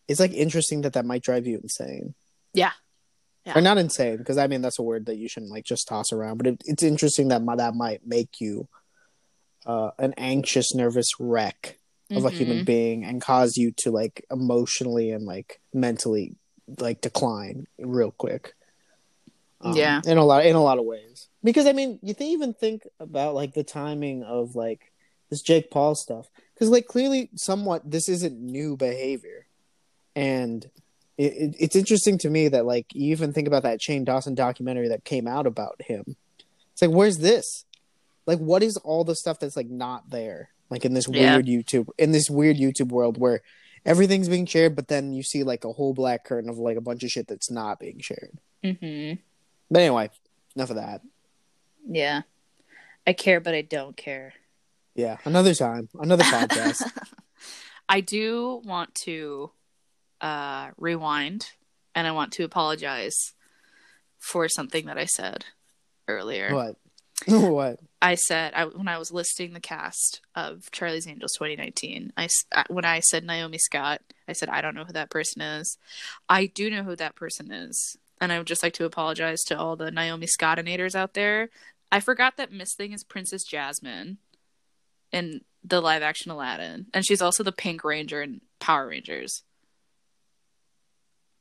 Speaker 2: it's like interesting that that might drive you insane.
Speaker 1: Yeah. Yeah.
Speaker 2: Or not insane because I mean that's a word that you shouldn't like just toss around, but it, it's interesting that that might make you uh, an anxious, nervous wreck of a human
Speaker 1: Mhm.
Speaker 2: being and cause you to like emotionally and like mentally like decline real quick. Um,
Speaker 1: Yeah.
Speaker 2: in a lot in a lot of ways. Because I mean, you th- even think about like the timing of like this Jake Paul stuff because like clearly, somewhat this isn't new behavior, and it, it, it's interesting to me that like you even think about that Shane Dawson documentary that came out about him. It's like, where's this? Like, what is all the stuff that's like not there? Like in this
Speaker 1: Yeah.
Speaker 2: weird YouTube in this weird YouTube world where everything's being shared, but then you see like a whole black curtain of like a bunch of shit that's not being shared.
Speaker 1: Mm-hmm.
Speaker 2: But anyway, enough of that.
Speaker 1: Yeah. I care, but I don't care.
Speaker 2: Yeah, another time, another podcast.
Speaker 1: I do want to uh, rewind and I want to apologize for something that I said earlier.
Speaker 2: what? what?
Speaker 1: I said I, when I was listing the cast of Charlie's Angels 2019, I when I said Naomi Scott, I said I don't know who that person is. I do know who that person is, and I would just like to apologize to all the Naomi Scottinators out there. I forgot that Miss Thing is Princess Jasmine in the live action Aladdin, and she's also the Pink Ranger in Power Rangers,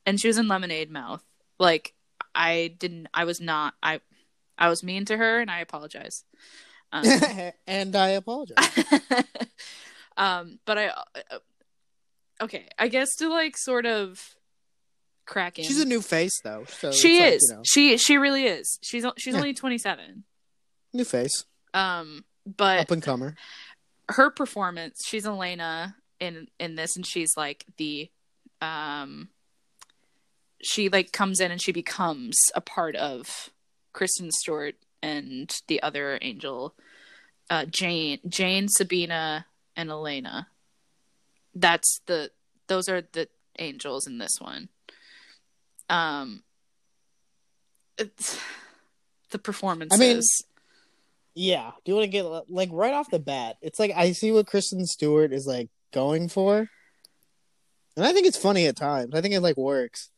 Speaker 1: and she was in Lemonade Mouth. Like I didn't, I was not, I, I was mean to her, and I apologize. Um,
Speaker 2: and I apologize.
Speaker 1: um, but I, uh, okay, I guess to like sort of crack in.
Speaker 2: She's a new face though. So
Speaker 1: she
Speaker 2: it's like,
Speaker 1: is.
Speaker 2: you know,
Speaker 1: She she really is. She's she's
Speaker 2: Yeah.
Speaker 1: only twenty seven.
Speaker 2: new face,
Speaker 1: Um, but
Speaker 2: up and comer.
Speaker 1: her performance, she's Elena in in this, and she's like the, um, she like comes in and she becomes a part of Kristen Stewart and the other angel, uh, Jane, Jane, Sabina, and Elena. That's the those are the angels in this one. Um, it's the performances.
Speaker 2: Yeah. Do you want to get like right off the bat? It's like I see what Kristen Stewart is like going for, and I think it's funny at times. I think it like works,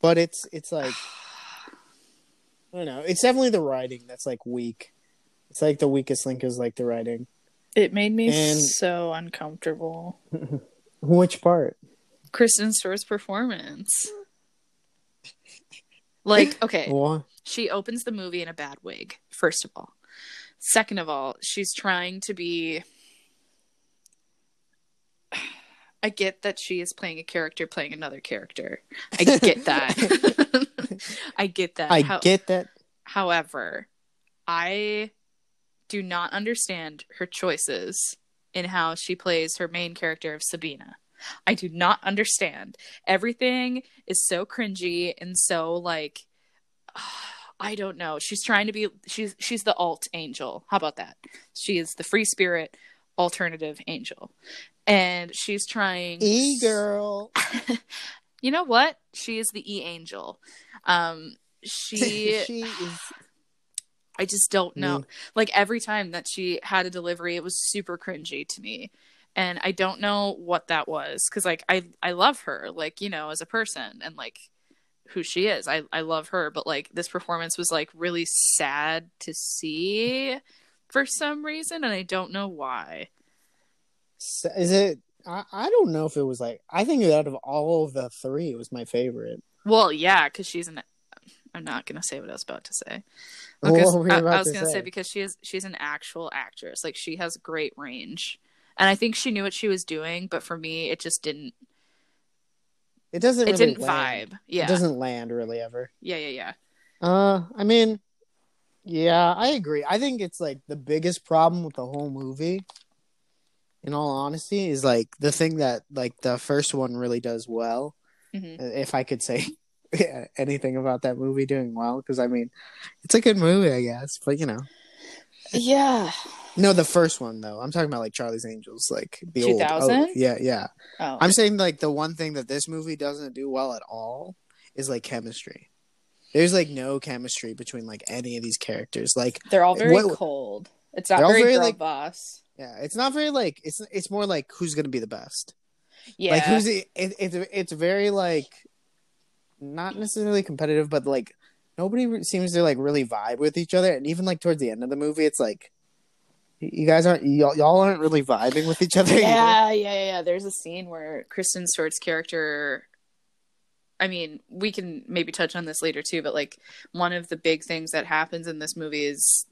Speaker 2: but it's it's like I don't know. It's definitely the writing that's like weak. It's like the weakest link is like the writing.
Speaker 1: it made me
Speaker 2: And-
Speaker 1: so uncomfortable.
Speaker 2: Which part?
Speaker 1: Kristen Stewart's performance. Like, okay, she opens the movie in a bad wig, first of all. Second of all, she's trying to be. I get that she is playing a character playing another character. I get that. I get that.
Speaker 2: I
Speaker 1: How-
Speaker 2: get that.
Speaker 1: However, I do not understand her choices in how she plays her main character of Sabina. I do not understand. Everything is so cringy and so like I don't know. She's trying to be she's she's the alt angel. How about that? She is the free spirit alternative angel. And she's trying
Speaker 2: E girl.
Speaker 1: You know what? She is the E angel. Um she
Speaker 2: she is.
Speaker 1: I just don't know.
Speaker 2: Mm.
Speaker 1: Like every time that she had a delivery, it was super cringy to me. And I don't know what that was cuz like I I love her like, you know, as a person and like who she is. I I love her, but like this performance was like really sad to see for some reason and I don't know why.
Speaker 2: Is it? I, I don't know if it was like. I think out of all of the three, it was my favorite.
Speaker 1: Well, yeah, cuz she's an I'm not going to say what I was about to say.
Speaker 2: What were
Speaker 1: I,
Speaker 2: about
Speaker 1: I was
Speaker 2: to
Speaker 1: gonna say
Speaker 2: say?
Speaker 1: because she is she's an actual actress. Like she has great range. And I think she knew what she was doing, but for me it just didn't
Speaker 2: It doesn't.
Speaker 1: it
Speaker 2: really
Speaker 1: didn't
Speaker 2: land.
Speaker 1: vibe. Yeah.
Speaker 2: It doesn't land really ever.
Speaker 1: Yeah, yeah, yeah.
Speaker 2: Uh, I mean, yeah, I agree. I think it's like the biggest problem with the whole movie. In all honesty, is like the thing that like the first one really does well.
Speaker 1: Mhm.
Speaker 2: If I could say anything about that movie doing well, because I mean, it's a good movie, I guess. But you know,
Speaker 1: Yeah.
Speaker 2: No, the first one though. I'm talking about like Charlie's Angels, like the old. Oh, yeah, yeah.
Speaker 1: Oh,
Speaker 2: I'm saying like the one thing that this movie doesn't do well at all is like chemistry. There's like no chemistry between like any of these characters. Like,
Speaker 1: they're all very
Speaker 2: what-
Speaker 1: cold. It's not very,
Speaker 2: very,
Speaker 1: girl
Speaker 2: like-
Speaker 1: boss.
Speaker 2: Yeah, it's not very like it's it's more like who's gonna be the best.
Speaker 1: Yeah,
Speaker 2: Like who's the, it, it's it's very like not necessarily competitive, but like nobody seems to like really vibe with each other. And even like towards the end of the movie, it's like you guys aren't y'all, y'all aren't really vibing with each other.
Speaker 1: yeah, yeah, yeah, yeah. There's a scene where Kristen Stewart's character. I mean, we can maybe touch on this later too, but like one of the big things that happens in this movie is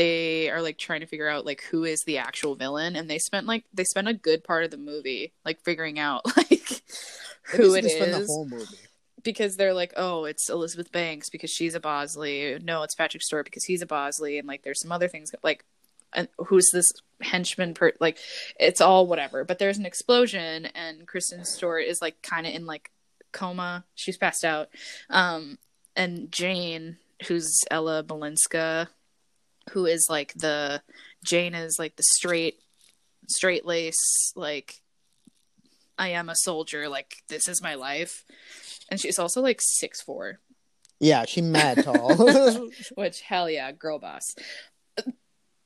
Speaker 1: they are like trying to figure out like who is the actual villain, and they spent like they spent a good part of the movie like figuring out like who it
Speaker 2: is the whole movie.
Speaker 1: because they're like, oh, it's Elizabeth Banks because she's a Bosley. No, it's Patrick Stewart because he's a Bosley, and like there's some other things like, and who's this henchman? Per like, it's all whatever. But there's an explosion, and Kristen Stewart is like kind of in like coma. She's passed out, um, and Jane, who's Ella Balinska, who is like the Jane is like the straight, straight lace like. I am a soldier, like this is my life and she's also like six four,
Speaker 2: Yeah, she mad tall.
Speaker 1: which hell yeah, girl boss.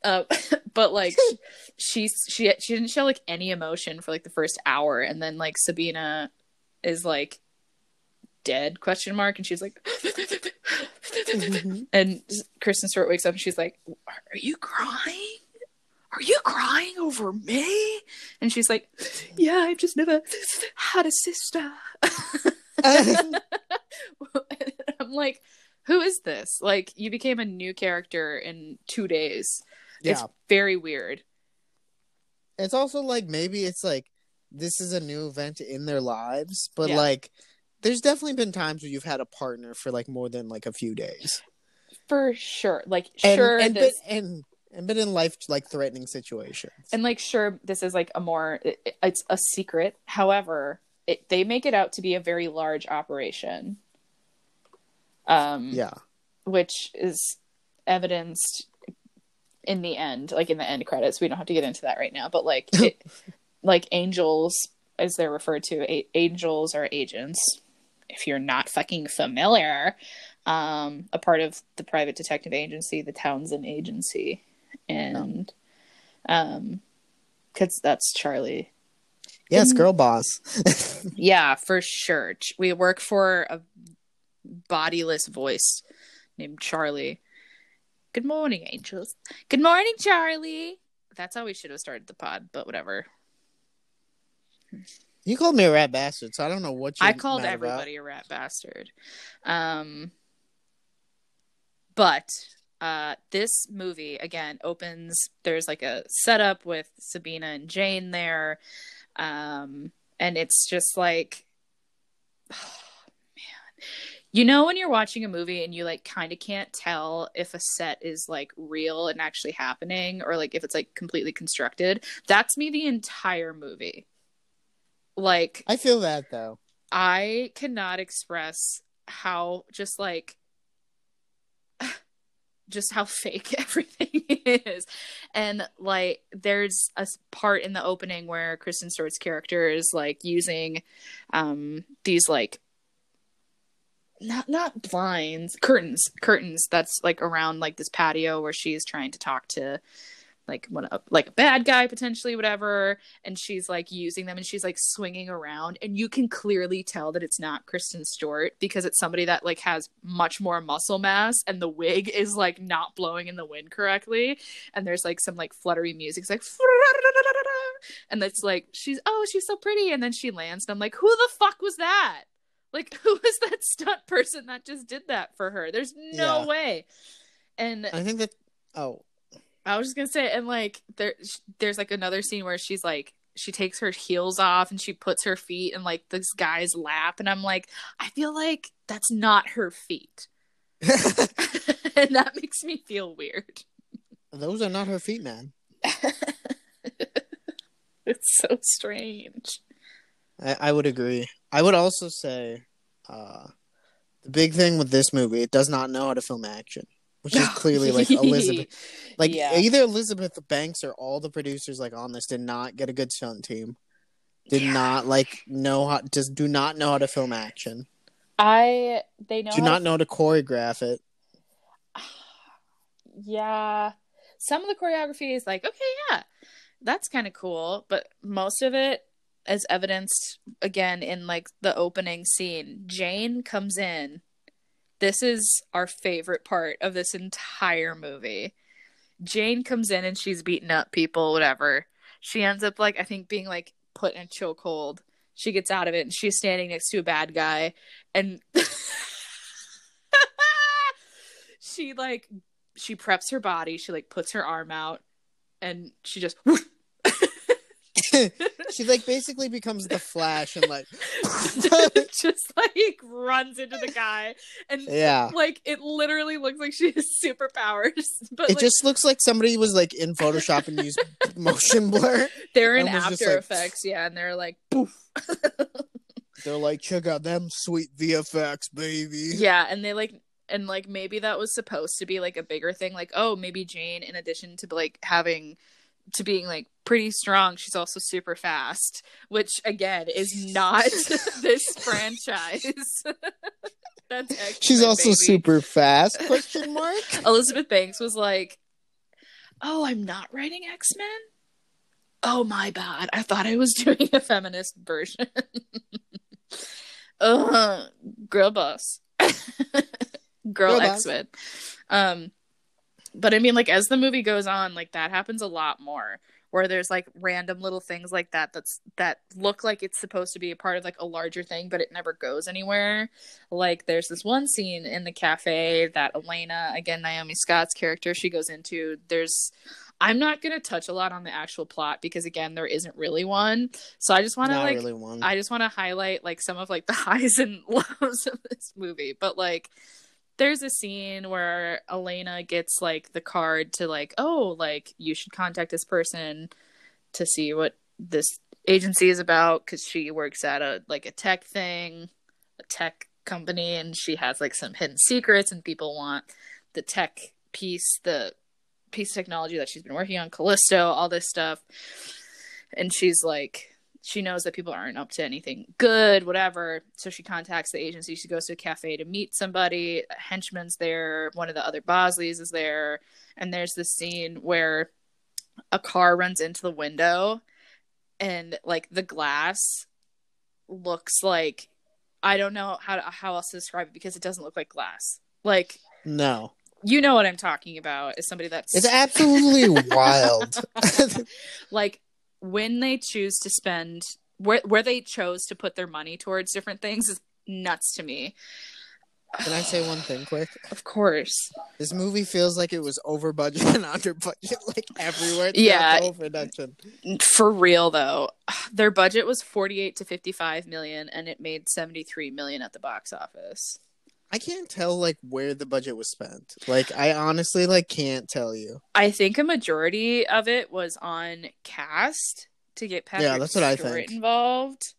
Speaker 1: Uh, but like she she she didn't show like any emotion for like the first hour, and then like Sabina is like dead question mark, and she's like, mm-hmm. and Kristen Stewart wakes up and she's like, "Are you crying? Are you crying over me?" And she's like, "Yeah, I've just never had a sister." I'm like, who is this? Like, you became a new character in two days. It's
Speaker 2: yeah,
Speaker 1: very weird.
Speaker 2: it's also like maybe it's like this is a new event in their lives, but
Speaker 1: Yeah.
Speaker 2: like there's definitely been times where you've had a partner for like more than like a few days.
Speaker 1: For sure. Like,
Speaker 2: And,
Speaker 1: sure,
Speaker 2: and,
Speaker 1: this,
Speaker 2: been, and and been in life like threatening situations.
Speaker 1: and like, sure, this is like a more, it, it's a secret. However, it, they make it out to be a very large operation. Um,
Speaker 2: yeah.
Speaker 1: which is evidenced in the end, like in the end credits. We don't have to get into that right now, but like it, like angels, as they're referred to, a- angels or agents. If you're not fucking familiar, um, a part of the private detective agency, the Townsend Agency, and um, because that's Charlie.
Speaker 2: Yes, girl boss.
Speaker 1: Yeah, for sure. We work for a bodiless voice named Charlie. Good morning, angels. Good morning, Charlie. That's how we should have started the pod, but whatever.
Speaker 2: You called me a rat bastard, so I don't know what you
Speaker 1: I called everybody a rat bastard. Um, but uh, this movie again opens. There's like a setup with Sabina and Jane there, um, and it's just like, man, you know when you're watching a movie and you like kind of can't tell if a set is like real and actually happening, or like if it's like completely constructed. That's me the entire movie. Like
Speaker 2: I feel that though.
Speaker 1: I cannot express how just like just how fake everything is. And like there's a part in the opening where Kristen Stewart's character is like using um these like not not blinds, curtains, curtains that's like around like this patio where she's trying to talk to like one of like a bad guy potentially whatever and she's like using them and she's like swinging around and you can clearly tell that it's not Kristen Stewart because it's somebody that like has much more muscle mass and the wig is like not blowing in the wind correctly and there's like some like fluttery music it's like and it's like she's oh she's so pretty and then she lands and I'm like who the fuck was that like who was that stunt person that just did that for her there's no
Speaker 2: Yeah.
Speaker 1: way and
Speaker 2: I think that. Oh,
Speaker 1: I was just gonna say, and like there, there's like another scene where she's like, she takes her heels off and she puts her feet in like this guy's lap, and I'm like, I feel like that's not her feet, and that makes me feel weird.
Speaker 2: those are not her feet, man.
Speaker 1: It's so strange.
Speaker 2: I, I would agree. I would also say, uh, the big thing with this movie, it does not know how to film action. Which is clearly like Elizabeth. Like
Speaker 1: Yeah.
Speaker 2: either Elizabeth Banks or all the producers like on this did not get a good stunt team. Did
Speaker 1: Yeah.
Speaker 2: not like know how just do not know how to film action.
Speaker 1: I they know
Speaker 2: do not
Speaker 1: to-
Speaker 2: know how to choreograph it.
Speaker 1: yeah some of the choreography is like okay yeah that's kind of cool but most of it as evidenced again in like the opening scene jane comes in this is our favorite part of this entire movie. Jane comes in and she's beating up people whatever. She ends up like i think being like put in a chokehold. She gets out of it and she's standing next to a bad guy and she like she preps her body. She like puts her arm out and she just
Speaker 2: she like basically becomes the Flash and like
Speaker 1: just like runs into the guy and
Speaker 2: yeah.
Speaker 1: like it literally looks like she has superpowers but
Speaker 2: It
Speaker 1: like,
Speaker 2: just looks like somebody was like in Photoshop and used motion blur.
Speaker 1: they're in
Speaker 2: was just
Speaker 1: after
Speaker 2: like-
Speaker 1: effects yeah and they're like poof
Speaker 2: They're like, check out them sweet VFX, baby.
Speaker 1: yeah and they like and like maybe that was supposed to be like a bigger thing like oh maybe jane in addition to like having to being like pretty strong she's also super fast which again is not this franchise that's
Speaker 2: She's also
Speaker 1: baby.
Speaker 2: super fast? Question mark.
Speaker 1: elizabeth banks was like oh i'm not writing x-men oh my bad i thought i was doing a feminist version Ugh, girl boss girl
Speaker 2: Girl boss.
Speaker 1: x-men um but i mean like as the movie goes on like that happens a lot more where there's like random little things like that that's that look like it's supposed to be a part of like a larger thing but it never goes anywhere like there's this one scene in the cafe that elena again naomi scott's character she goes into there's i'm not going to touch a lot on the actual plot because again there isn't really one so i just want to like
Speaker 2: really one.
Speaker 1: I just want to highlight like some of like the highs and lows of this movie. But like there's a scene where Elena gets like the card to like, oh, like you should contact this person to see what this agency is about because she works at a like a tech thing, a tech company, and she has like some hidden secrets, and people want the tech piece, the piece of technology that she's been working on, Callisto, all this stuff. And she's like, she knows that people aren't up to anything good, whatever. So she contacts the agency. She goes to a cafe to meet somebody. A henchman's there. One of the other Bosleys is there. And there's this scene where a car runs into the window and like the glass looks like I don't know how to, how else to describe it because it doesn't look like glass. Like
Speaker 2: no.
Speaker 1: you know what I'm talking about is somebody that's
Speaker 2: It's absolutely wild.
Speaker 1: like when they choose to spend where where they chose to put their money towards different things is nuts to me.
Speaker 2: Can I say one thing quick?
Speaker 1: Of course.
Speaker 2: This movie feels like it was over budget and under budget, like everywhere.
Speaker 1: Yeah.
Speaker 2: production.
Speaker 1: For real though, their budget was 48 to 55 million and it made 73 million at the box office.
Speaker 2: I can't tell like where the budget was spent. Like I honestly like can't tell you.
Speaker 1: I think a majority of it was on cast to get Patrick
Speaker 2: that's what I
Speaker 1: Stewart
Speaker 2: think.
Speaker 1: involved.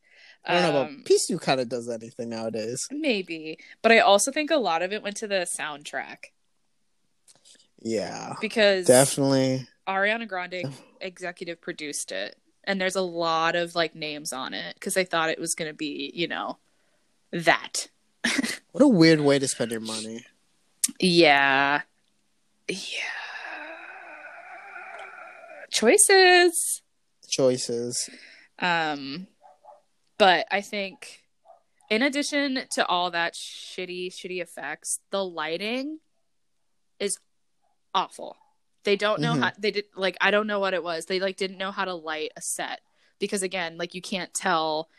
Speaker 2: I don't know
Speaker 1: Um,
Speaker 2: about Peace. kind of does anything nowadays.
Speaker 1: maybe, but I also think a lot of it went to the soundtrack
Speaker 2: Yeah,
Speaker 1: because
Speaker 2: definitely.
Speaker 1: Ariana Grande executive produced it, and there's a lot of like names on it because they thought it was going to be, you know, that.
Speaker 2: What a weird way to spend your money.
Speaker 1: Yeah, yeah. Choices.
Speaker 2: Choices.
Speaker 1: Um, but I think, in addition to all that shitty, shitty effects, the lighting is awful. They don't know
Speaker 2: Mhm.
Speaker 1: how they did like I don't know what it was. They like didn't know how to light a set because again, like you can't tell.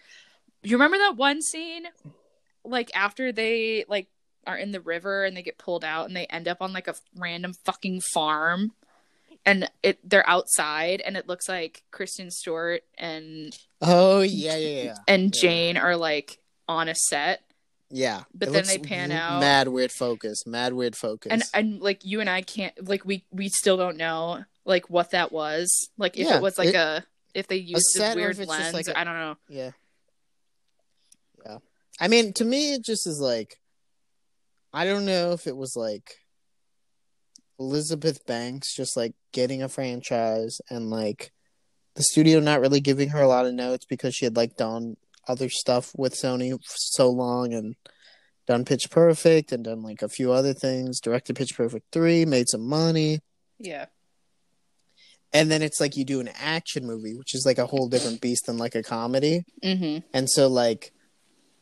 Speaker 1: You remember that one scene, like after they like are in the river and they get pulled out and they end up on like a random fucking farm and it they're outside and it looks like Kristen Stewart and
Speaker 2: Oh yeah, yeah, yeah.
Speaker 1: and
Speaker 2: Yeah.
Speaker 1: Jane are like on a set
Speaker 2: Yeah,
Speaker 1: But
Speaker 2: It
Speaker 1: then they pan out.
Speaker 2: Mad weird focus. Mad weird focus.
Speaker 1: and and like you and I can't like we we still don't know like what that was like if
Speaker 2: Yeah,
Speaker 1: it was like
Speaker 2: it-
Speaker 1: a if they used a, weird
Speaker 2: if it's just
Speaker 1: lens
Speaker 2: like a-
Speaker 1: I don't know
Speaker 2: yeah. I mean, to me, it just is like, I don't know if it was like Elizabeth Banks just like getting a franchise and like the studio not really giving her a lot of notes because she had like done other stuff with Sony for so long and done Pitch Perfect and done like a few other things, directed Pitch Perfect 3, made some money.
Speaker 1: Yeah.
Speaker 2: And then it's like you do an action movie, which is like a whole different beast than like a comedy.
Speaker 1: Mm-hmm.
Speaker 2: And so like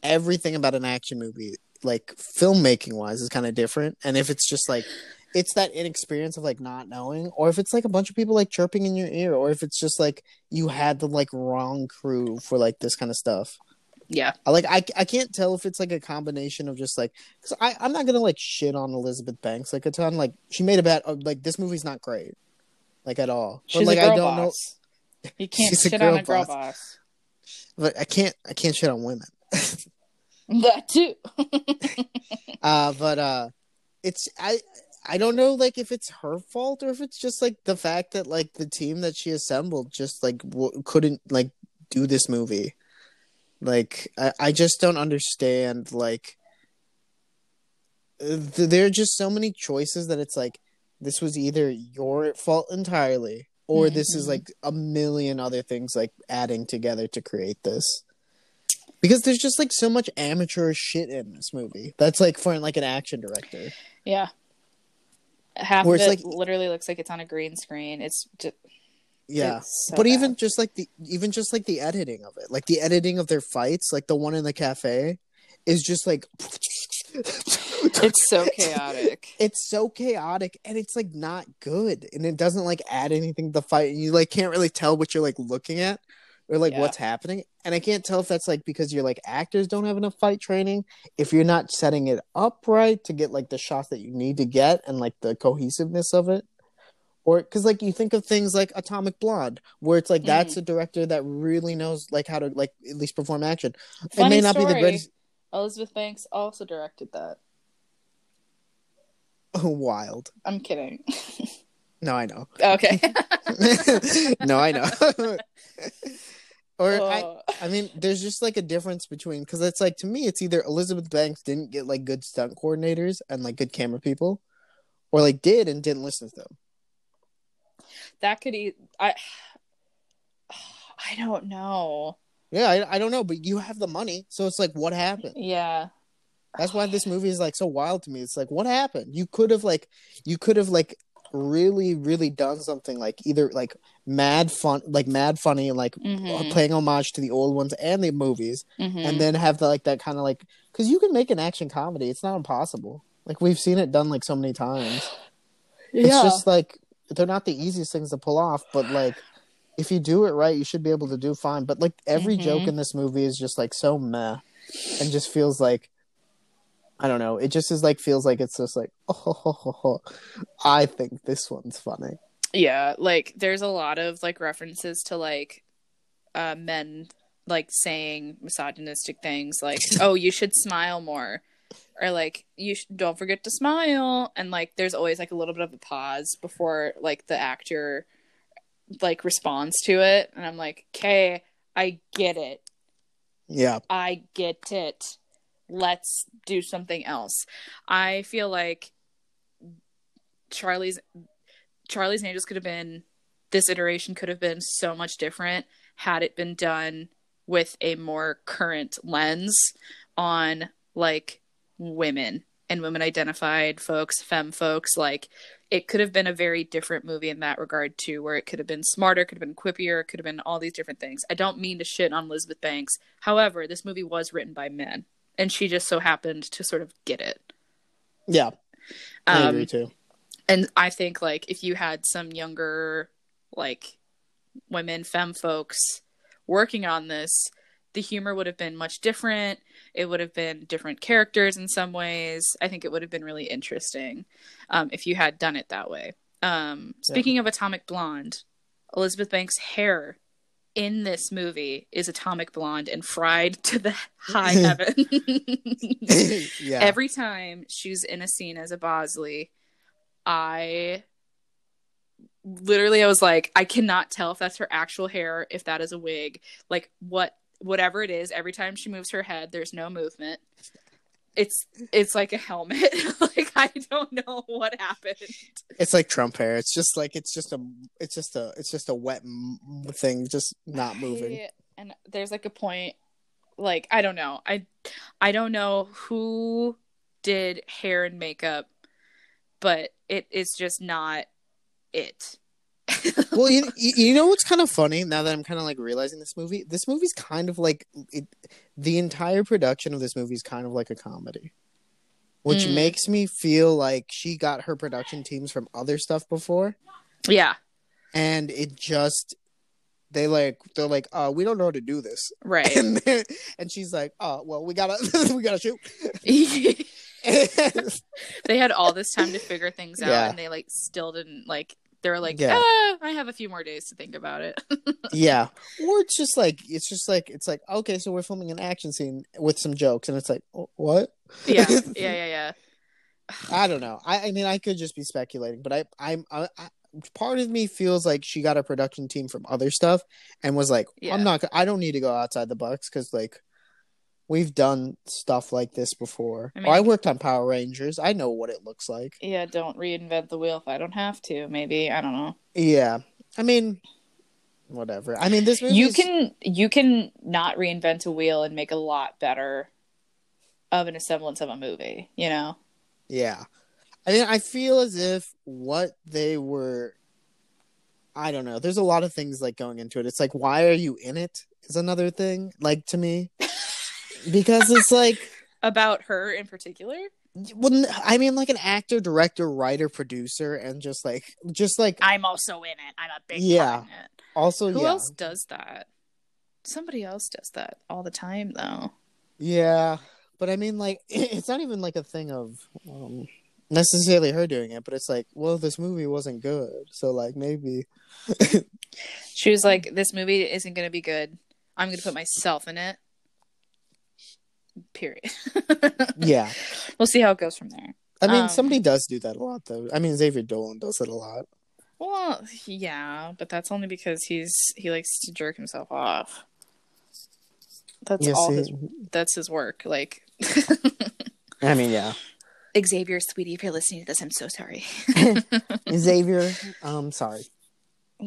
Speaker 2: everything about an action movie, like filmmaking wise, is kind of different. And if it's just like it's that inexperience of like not knowing, or if it's like a bunch of people like chirping in your ear, or if it's just like you had the like wrong crew for like this kind of stuff.
Speaker 1: Yeah.
Speaker 2: I like I I can't tell if it's like a combination of just like because I I'm not gonna like shit on Elizabeth Banks like a ton. Like she made a bad uh, like this movie's not great, like at all.
Speaker 1: She's
Speaker 2: but like
Speaker 1: a girl
Speaker 2: I don't know.
Speaker 1: boss. You can't shit on a girl
Speaker 2: boss.
Speaker 1: boss.
Speaker 2: But I can't I can't shit on women.
Speaker 1: That too.
Speaker 2: Uh, but uh, it's I I don't know like if it's her fault or if it's just like the fact that like the team that she assembled just like w- couldn't like do this movie. Like I I just don't understand like th- there are just so many choices that it's like this was either your fault entirely or this is
Speaker 1: Mhm.
Speaker 2: like a million other things like adding together to create this because there's just like so much amateur shit in this movie that's like for like an action director
Speaker 1: yeah. Half
Speaker 2: Where
Speaker 1: of it
Speaker 2: like-
Speaker 1: literally looks like it's on a green screen. It's just
Speaker 2: yeah
Speaker 1: It's so
Speaker 2: but
Speaker 1: bad.
Speaker 2: even just like the even just like the editing of it like the editing of their fights like the one in the cafe is just like
Speaker 1: it's so chaotic.
Speaker 2: it's so chaotic and it's like not good and it doesn't like add anything to the fight and you like can't really tell what you're like looking at or like
Speaker 1: Yeah.
Speaker 2: what's happening and i can't tell if that's like because you're like actors don't have enough fight training if you're not setting it up right to get like the shots that you need to get and like the cohesiveness of it or because like you think of things like atomic blonde where it's like
Speaker 1: Mm.
Speaker 2: that's a director that really knows like how to like at least perform action
Speaker 1: Funny
Speaker 2: it may not be the
Speaker 1: story.
Speaker 2: greatest
Speaker 1: Elizabeth Banks also directed that.
Speaker 2: wild
Speaker 1: I'm kidding.
Speaker 2: no i know
Speaker 1: okay.
Speaker 2: no, I know. or I,
Speaker 1: Oh.
Speaker 2: I mean, there's just like a difference between because it's like to me, it's either Elizabeth Banks didn't get like good stunt coordinators and like good camera people, or like did and didn't listen to them.
Speaker 1: that could e- I I don't know.
Speaker 2: Yeah, I, I don't know, but you have the money, so it's like, what happened?
Speaker 1: Yeah.
Speaker 2: That's why this movie is like so wild to me. It's like, what happened? You could have like, you could have like really, really done something like either like mad fun, like mad funny, and like
Speaker 1: Mhm.
Speaker 2: playing homage to the old ones and the movies,
Speaker 1: Mhm.
Speaker 2: and then have the like that kind of like because you can make an action comedy it's not impossible like we've seen it done like so many times
Speaker 1: yeah.
Speaker 2: it's just like they're not the easiest things to pull off but like if you do it right you should be able to do fine but like every
Speaker 1: Mhm.
Speaker 2: joke in this movie is just like so meh and just feels like i don't know it just is like feels like it's just like oh i think this one's funny
Speaker 1: Yeah, like there's a lot of like references to like uh men like saying misogynistic things like, "Oh, you should smile more." Or like, "You sh- don't forget to smile." And like there's always like a little bit of a pause before like the actor like responds to it, and I'm like, "Okay, I get it.
Speaker 2: yeah
Speaker 1: I get it. Let's do something else." I feel like Charlie's Charlie's Angels could have been this iteration could have been so much different had it been done with a more current lens on like women and women identified folks, femme folks. Like it could have been a very different movie in that regard too, where it could have been smarter, could have been quippier, could have been all these different things. I don't mean to shit on Elizabeth Banks. However, this movie was written by men, and she just so happened to sort of get it.
Speaker 2: yeah i
Speaker 1: Um,
Speaker 2: agree too
Speaker 1: and I think like if you had some younger like women femme folks working on this, the humor would have been much different. It would have been different characters in some ways. I think it would have been really interesting um, if you had done it that way. Um, speaking of Atomic Blonde, Elizabeth Banks' hair in this movie is atomic blonde and fried to the high heaven.
Speaker 2: yeah
Speaker 1: Every time she's in a scene as a Bosley, I literally I was like, I cannot tell if that's her actual hair, if that is a wig, like what whatever it is. Every time she moves her head, there's no movement. It's it's like a helmet. like I don't know what happened.
Speaker 2: It's like Trump hair. It's just like it's just a it's just a it's just a wet m- thing, just not moving.
Speaker 1: I- and there's like a point like I don't know. I I don't know who did hair and makeup, but it is just not it.
Speaker 2: well, you, you know what's kind of funny now that I'm kind of like realizing this movie. This movie's kind of like it, the entire production of this movie is kind of like a comedy, which
Speaker 1: Mm.
Speaker 2: makes me feel like she got her production teams from other stuff before,
Speaker 1: yeah,
Speaker 2: and it just they like they're like, uh, we don't know how to do this,
Speaker 1: right.
Speaker 2: and and she's like, oh, well, we gotta we gotta shoot.
Speaker 1: they had all this time to figure things out
Speaker 2: Yeah.
Speaker 1: and they like still didn't like they were like
Speaker 2: Yeah.
Speaker 1: ah, i have a few more days to think about it
Speaker 2: yeah, or it's just like it's just like it's like okay, so we're filming an action scene with some jokes, and it's like, what?
Speaker 1: yeah yeah yeah yeah
Speaker 2: I don't know. I, I mean, I could just be speculating, but I, I'm, I, I, part of me feels like she got a production team from other stuff and was like,
Speaker 1: Yeah.
Speaker 2: I'm not, I don't need to go outside the box because like we've done stuff like this before.
Speaker 1: I mean-
Speaker 2: I worked on Power Rangers. I know what it looks like.
Speaker 1: yeah don't reinvent the wheel if i don't have to maybe i don't know
Speaker 2: Yeah, I mean, whatever. I mean, this movie.
Speaker 1: you can you can not reinvent a wheel and make a lot better of an semblance of a movie you know
Speaker 2: Yeah. I mean, I feel as if what they were. I don't know. There's a lot of things like going into it. It's like, why are you in it? Is another thing like to me, because it's like,
Speaker 1: about her in particular
Speaker 2: well, I mean, like an actor, director, writer, producer, and just like, just like,
Speaker 1: i'm also in it i'm a big
Speaker 2: Yeah.
Speaker 1: part in it
Speaker 2: also,
Speaker 1: who
Speaker 2: yeah,
Speaker 1: else does that somebody else does that all the time though
Speaker 2: yeah. But I mean, like, it's not even like a thing of um, necessarily her doing it, but it's like, well, this movie wasn't good, so like maybe,
Speaker 1: She was like, "This movie isn't going to be good. I'm going to put myself in it." Period.
Speaker 2: yeah.
Speaker 1: We'll see how it goes from there.
Speaker 2: I mean,
Speaker 1: Um,
Speaker 2: somebody does do that a lot, though. I mean, Xavier Dolan does it a lot.
Speaker 1: Well, yeah, but that's only because he's he likes to jerk himself off. That's
Speaker 2: You
Speaker 1: all
Speaker 2: see-
Speaker 1: his that's his work. Like
Speaker 2: I mean, yeah.
Speaker 1: Xavier, sweetie, if you're listening to this, I'm so sorry.
Speaker 2: Xavier, um, sorry.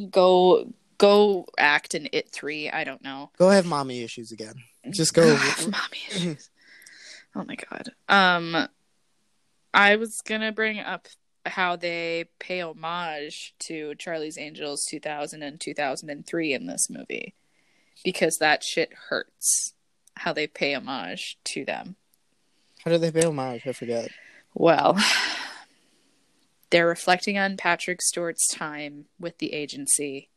Speaker 1: go go act in it 3. I don't know.
Speaker 2: Go have mommy issues again. Just go.
Speaker 1: Mommy issues. Oh my god. Um I was gonna bring up how they pay homage to Charlie's Angels 2000 and 2003 in this movie because that shit hurts. How they pay homage to them.
Speaker 2: How do they pay homage? I forget.
Speaker 1: Well, they're reflecting on Patrick Stewart's time with the agency,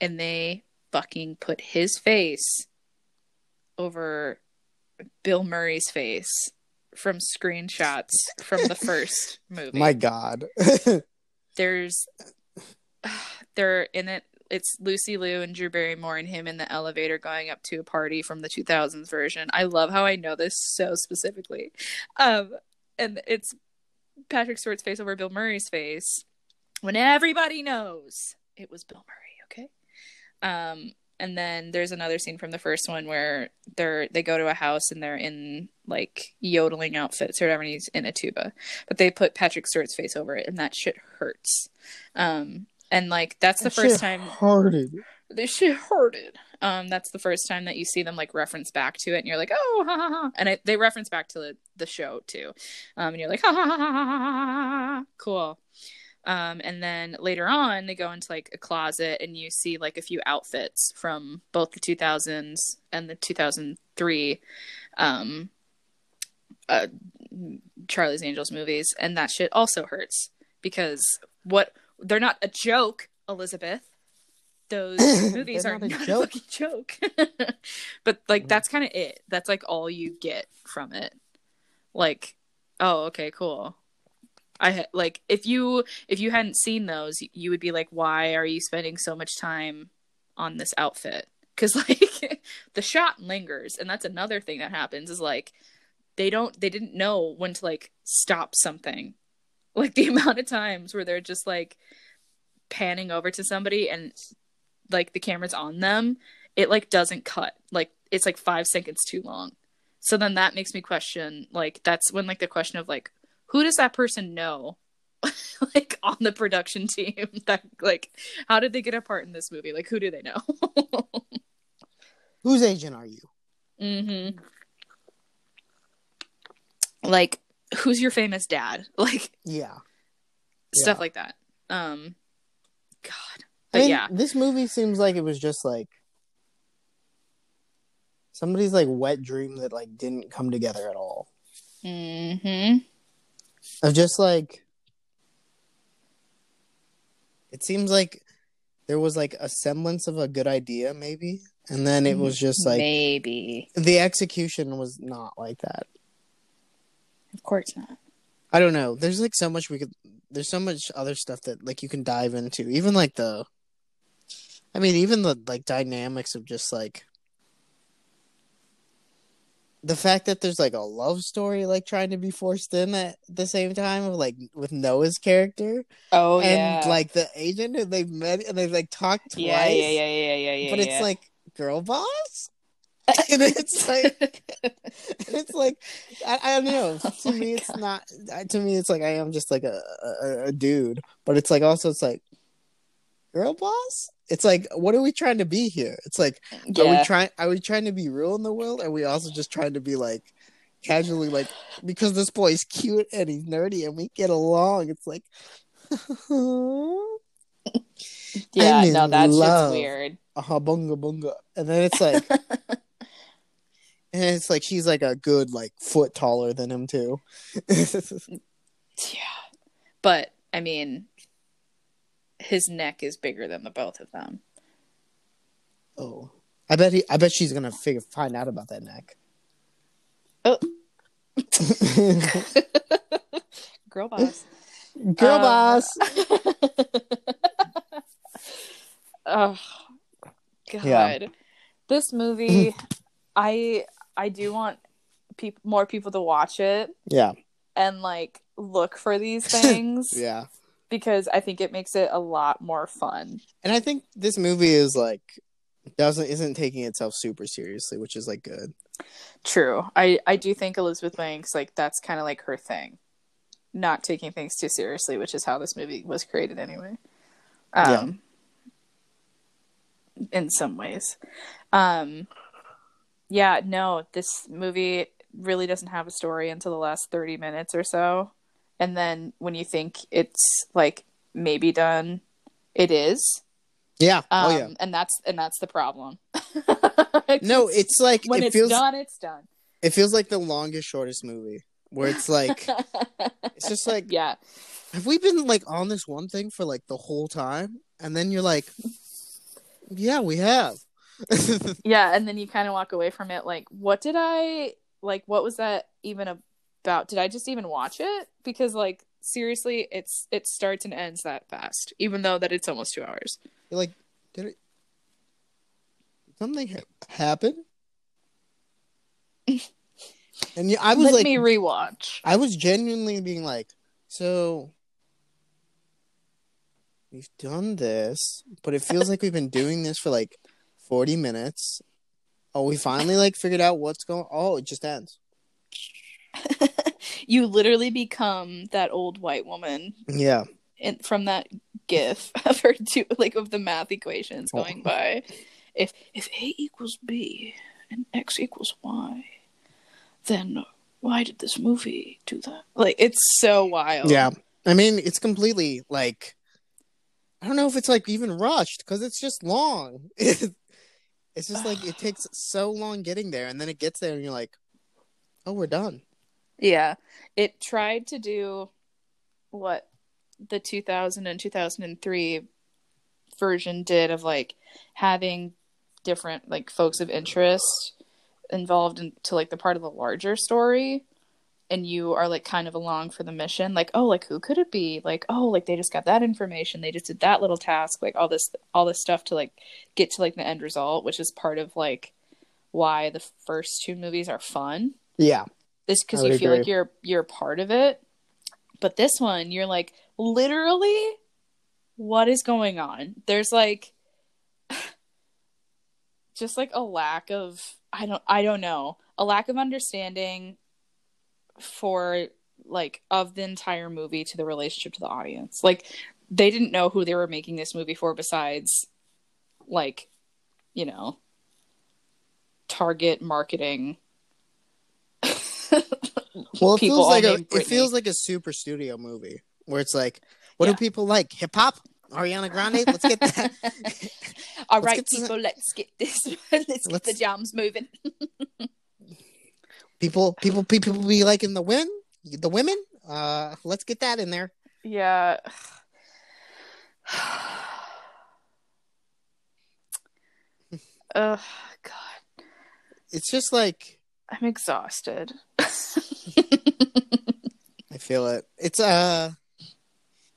Speaker 1: and they fucking put his face over Bill Murray's face from screenshots from the first movie.
Speaker 2: My God.
Speaker 1: There's, they're in it. It's Lucy Liu and Drew Barrymore and him in the elevator going up to a party from the 2000s version. I love how I know this so specifically. Um, and it's Patrick Stewart's face over Bill Murray's face when everybody knows it was Bill Murray, okay? Um, and then there's another scene from the first one where they're they go to a house and they're in like yodeling outfits or whatever and he's in a tuba. But they put Patrick Stewart's face over it and that shit hurts. Um and like that's the
Speaker 2: That
Speaker 1: first
Speaker 2: shit
Speaker 1: time
Speaker 2: Hurted.
Speaker 1: this shit hurted. Um, that's the first time that you see them like reference back to it, and you're like, oh, ha ha ha, and I, they reference back to the, the show too, um, and you're like, ha ha ha ha ha ha, ha, ha. cool. Um, and then later on, they go into like a closet, and you see like a few outfits from both the 2000s and the 2003 um, uh, Charlie's Angels movies, and that shit also hurts because what they're not a joke, Elizabeth. Those movies are
Speaker 2: not
Speaker 1: not
Speaker 2: a
Speaker 1: a,
Speaker 2: joke.
Speaker 1: fucking joke. but like that's kind of it. That's like all you get from it. Like, oh, okay, cool. I like if you if you hadn't seen those, you would be like, why are you spending so much time on this outfit? Because like the shot lingers, and that's another thing that happens is like they don't they didn't know when to like stop something. Like the amount of times where they're just like panning over to somebody and like the camera's on them, it like doesn't cut. Like it's like five seconds too long. So then that makes me question like that's when like the question of like who does that person know like on the production team that like how did they get a part in this movie? Like who do they know?
Speaker 2: Whose agent are you?
Speaker 1: mhm. Like who's your famous dad? Like
Speaker 2: Yeah.
Speaker 1: stuff
Speaker 2: Yeah.
Speaker 1: like that. Um god.
Speaker 2: I mean,
Speaker 1: yeah.
Speaker 2: this movie seems like it was just like somebody's like wet dream that like didn't come together at all.
Speaker 1: Mhm.
Speaker 2: Of just like it seems like there was like a semblance of a good idea maybe and then it was just like
Speaker 1: maybe.
Speaker 2: the execution was not like that.
Speaker 1: Of course not.
Speaker 2: I don't know. There's like so much we could. There's so much other stuff that like you can dive into. Even like the. I mean, even the like dynamics of just like. The fact that there's like a love story like trying to be forced in at the same time of like with Noah's character
Speaker 1: Oh
Speaker 2: and like the agent who they've met and they've like talked twice.
Speaker 1: yeah, yeah, yeah, yeah, yeah, yeah.
Speaker 2: but it's like girl boss, and it's like it's like I, I don't know.
Speaker 1: Oh
Speaker 2: to me, it's
Speaker 1: God.
Speaker 2: not. To me, it's like I am just like a, a a dude, but it's like also it's like girl boss. It's like what are we trying to be here? It's like are we trying? Are we trying to be real in the world? Are we also just trying to be like casually like because this boy's cute and he's nerdy and we get along? It's like.
Speaker 1: yeah,
Speaker 2: I'm
Speaker 1: no,
Speaker 2: in
Speaker 1: that
Speaker 2: love.
Speaker 1: shit's weird.
Speaker 2: aha bunga bunga and then it's like and it's like she's like a good like foot taller than him too
Speaker 1: Yeah. But I mean his neck is bigger than the both of them.
Speaker 2: oh i bet he i bet she's gonna figure find out about that neck
Speaker 1: Oh. Girl boss.
Speaker 2: girl
Speaker 1: Uh,
Speaker 2: boss
Speaker 1: oh god.
Speaker 2: Yeah.
Speaker 1: This movie I I do want peop- more people to watch it
Speaker 2: yeah
Speaker 1: and like look for these things
Speaker 2: yeah
Speaker 1: because I think it makes it a lot more fun.
Speaker 2: and i think this movie is like doesn't isn't taking itself super seriously which is like good
Speaker 1: True. I I do think Elizabeth Banks like that's kind of like her thing. Not taking things too seriously, which is how this movie was created anyway. Um in some ways. Um yeah, no, this movie really doesn't have a story until the last 30 minutes or so. And then when you think it's like maybe done, it is.
Speaker 2: yeah
Speaker 1: Um,
Speaker 2: oh yeah
Speaker 1: and that's and that's the problem.
Speaker 2: no it's like
Speaker 1: when
Speaker 2: it
Speaker 1: it's
Speaker 2: feels
Speaker 1: done, it's done.
Speaker 2: it feels like the longest shortest movie where it's like it's just like
Speaker 1: yeah.
Speaker 2: have we been like on this one thing for like the whole time and then you're like yeah we have
Speaker 1: Yeah, and then you kind of walk away from it like, what did I like? What was that even about? Did I just even watch it? Because like seriously, it's it starts and ends that fast, even though that it's almost two hours.
Speaker 2: you're like did it something ha- happen and yeah, i was
Speaker 1: Let
Speaker 2: like
Speaker 1: me rewatch.
Speaker 2: i was genuinely being like so we've done this but it feels like we've been doing this for like 40 minutes oh we finally like figured out what's going oh it just ends
Speaker 1: you literally become that old white woman
Speaker 2: yeah
Speaker 1: in, from that gif of her do like of the math equations
Speaker 2: Oh.
Speaker 1: going by. If if a equals b and x equals y, then why did this movie do that? Like it's so wild.
Speaker 2: Yeah. I mean, it's completely like I don't know if it's like even rushed because it's just long. it's just like it takes so long getting there, and then it gets there, and you're like, "Oh, we're done."
Speaker 1: Yeah. It tried to do what the 2000 and 2003 version did of like having different like folks of interest involved into like the part of the larger story and you are like kind of along for the mission. Like oh like who could it be? Like oh like they just got that information. They just did that little task. Like all this all this stuff to like get to like the end result which is part of like why the first two movies are fun.
Speaker 2: Yeah,
Speaker 1: is because you
Speaker 2: would
Speaker 1: feel like you're you're part of it. But this one, you're like literally, what is going on? There's like, just like a lack of I don't I don't know. a lack of understanding for like of the entire movie to the relationship to the audience. Like they didn't know who they were making this movie for besides like you know target marketing
Speaker 2: Well, it feels like a, it feels like a super studio movie where it's like, what
Speaker 1: Yeah.
Speaker 2: do people like? Hip hop, Ariana Grande. Let's get that.
Speaker 1: All
Speaker 2: Let's
Speaker 1: right,
Speaker 2: get to the-
Speaker 1: people, let's get this. let's get the
Speaker 2: Let's-
Speaker 1: jams moving.
Speaker 2: people, people, people be liking the women. The women. Uh, let's get that in there.
Speaker 1: Yeah. Ugh, God,
Speaker 2: It's just like
Speaker 1: I'm exhausted.
Speaker 2: I feel it. It's uh,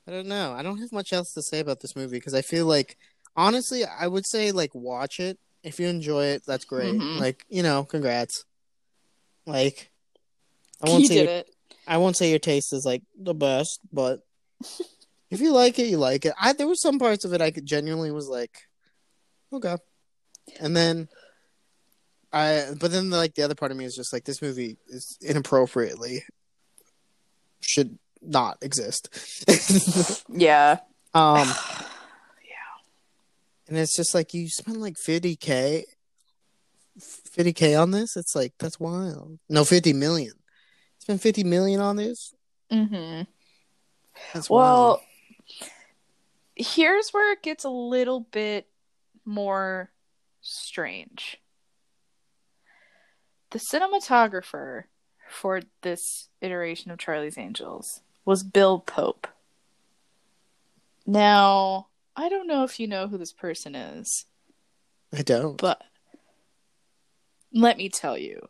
Speaker 2: I don't know. I don't have much else to say about this movie because I feel like, honestly, I would say like watch it if you enjoy it. That's great.
Speaker 1: Mhm.
Speaker 2: Like you know, congrats. Like, I won't say
Speaker 1: did
Speaker 2: your,
Speaker 1: it.
Speaker 2: I won't say your taste is like the best, but if you like it, you like it. I there were some parts of it I could genuinely was like, okay, and then. I but then like the other part of me is just like this movie is inappropriately should not exist.
Speaker 1: Yeah.
Speaker 2: um
Speaker 1: yeah.
Speaker 2: and it's just like you spend like 50k 50k on this it's like that's wild no 50 million spend 50 million on this
Speaker 1: Mm-hmm.
Speaker 2: that's
Speaker 1: Well,
Speaker 2: wild
Speaker 1: here's where it gets a little bit more strange. The cinematographer for this iteration of Charlie's Angels was Bill Pope. Now, I don't know if you know who this person is,
Speaker 2: i don't
Speaker 1: but let me tell you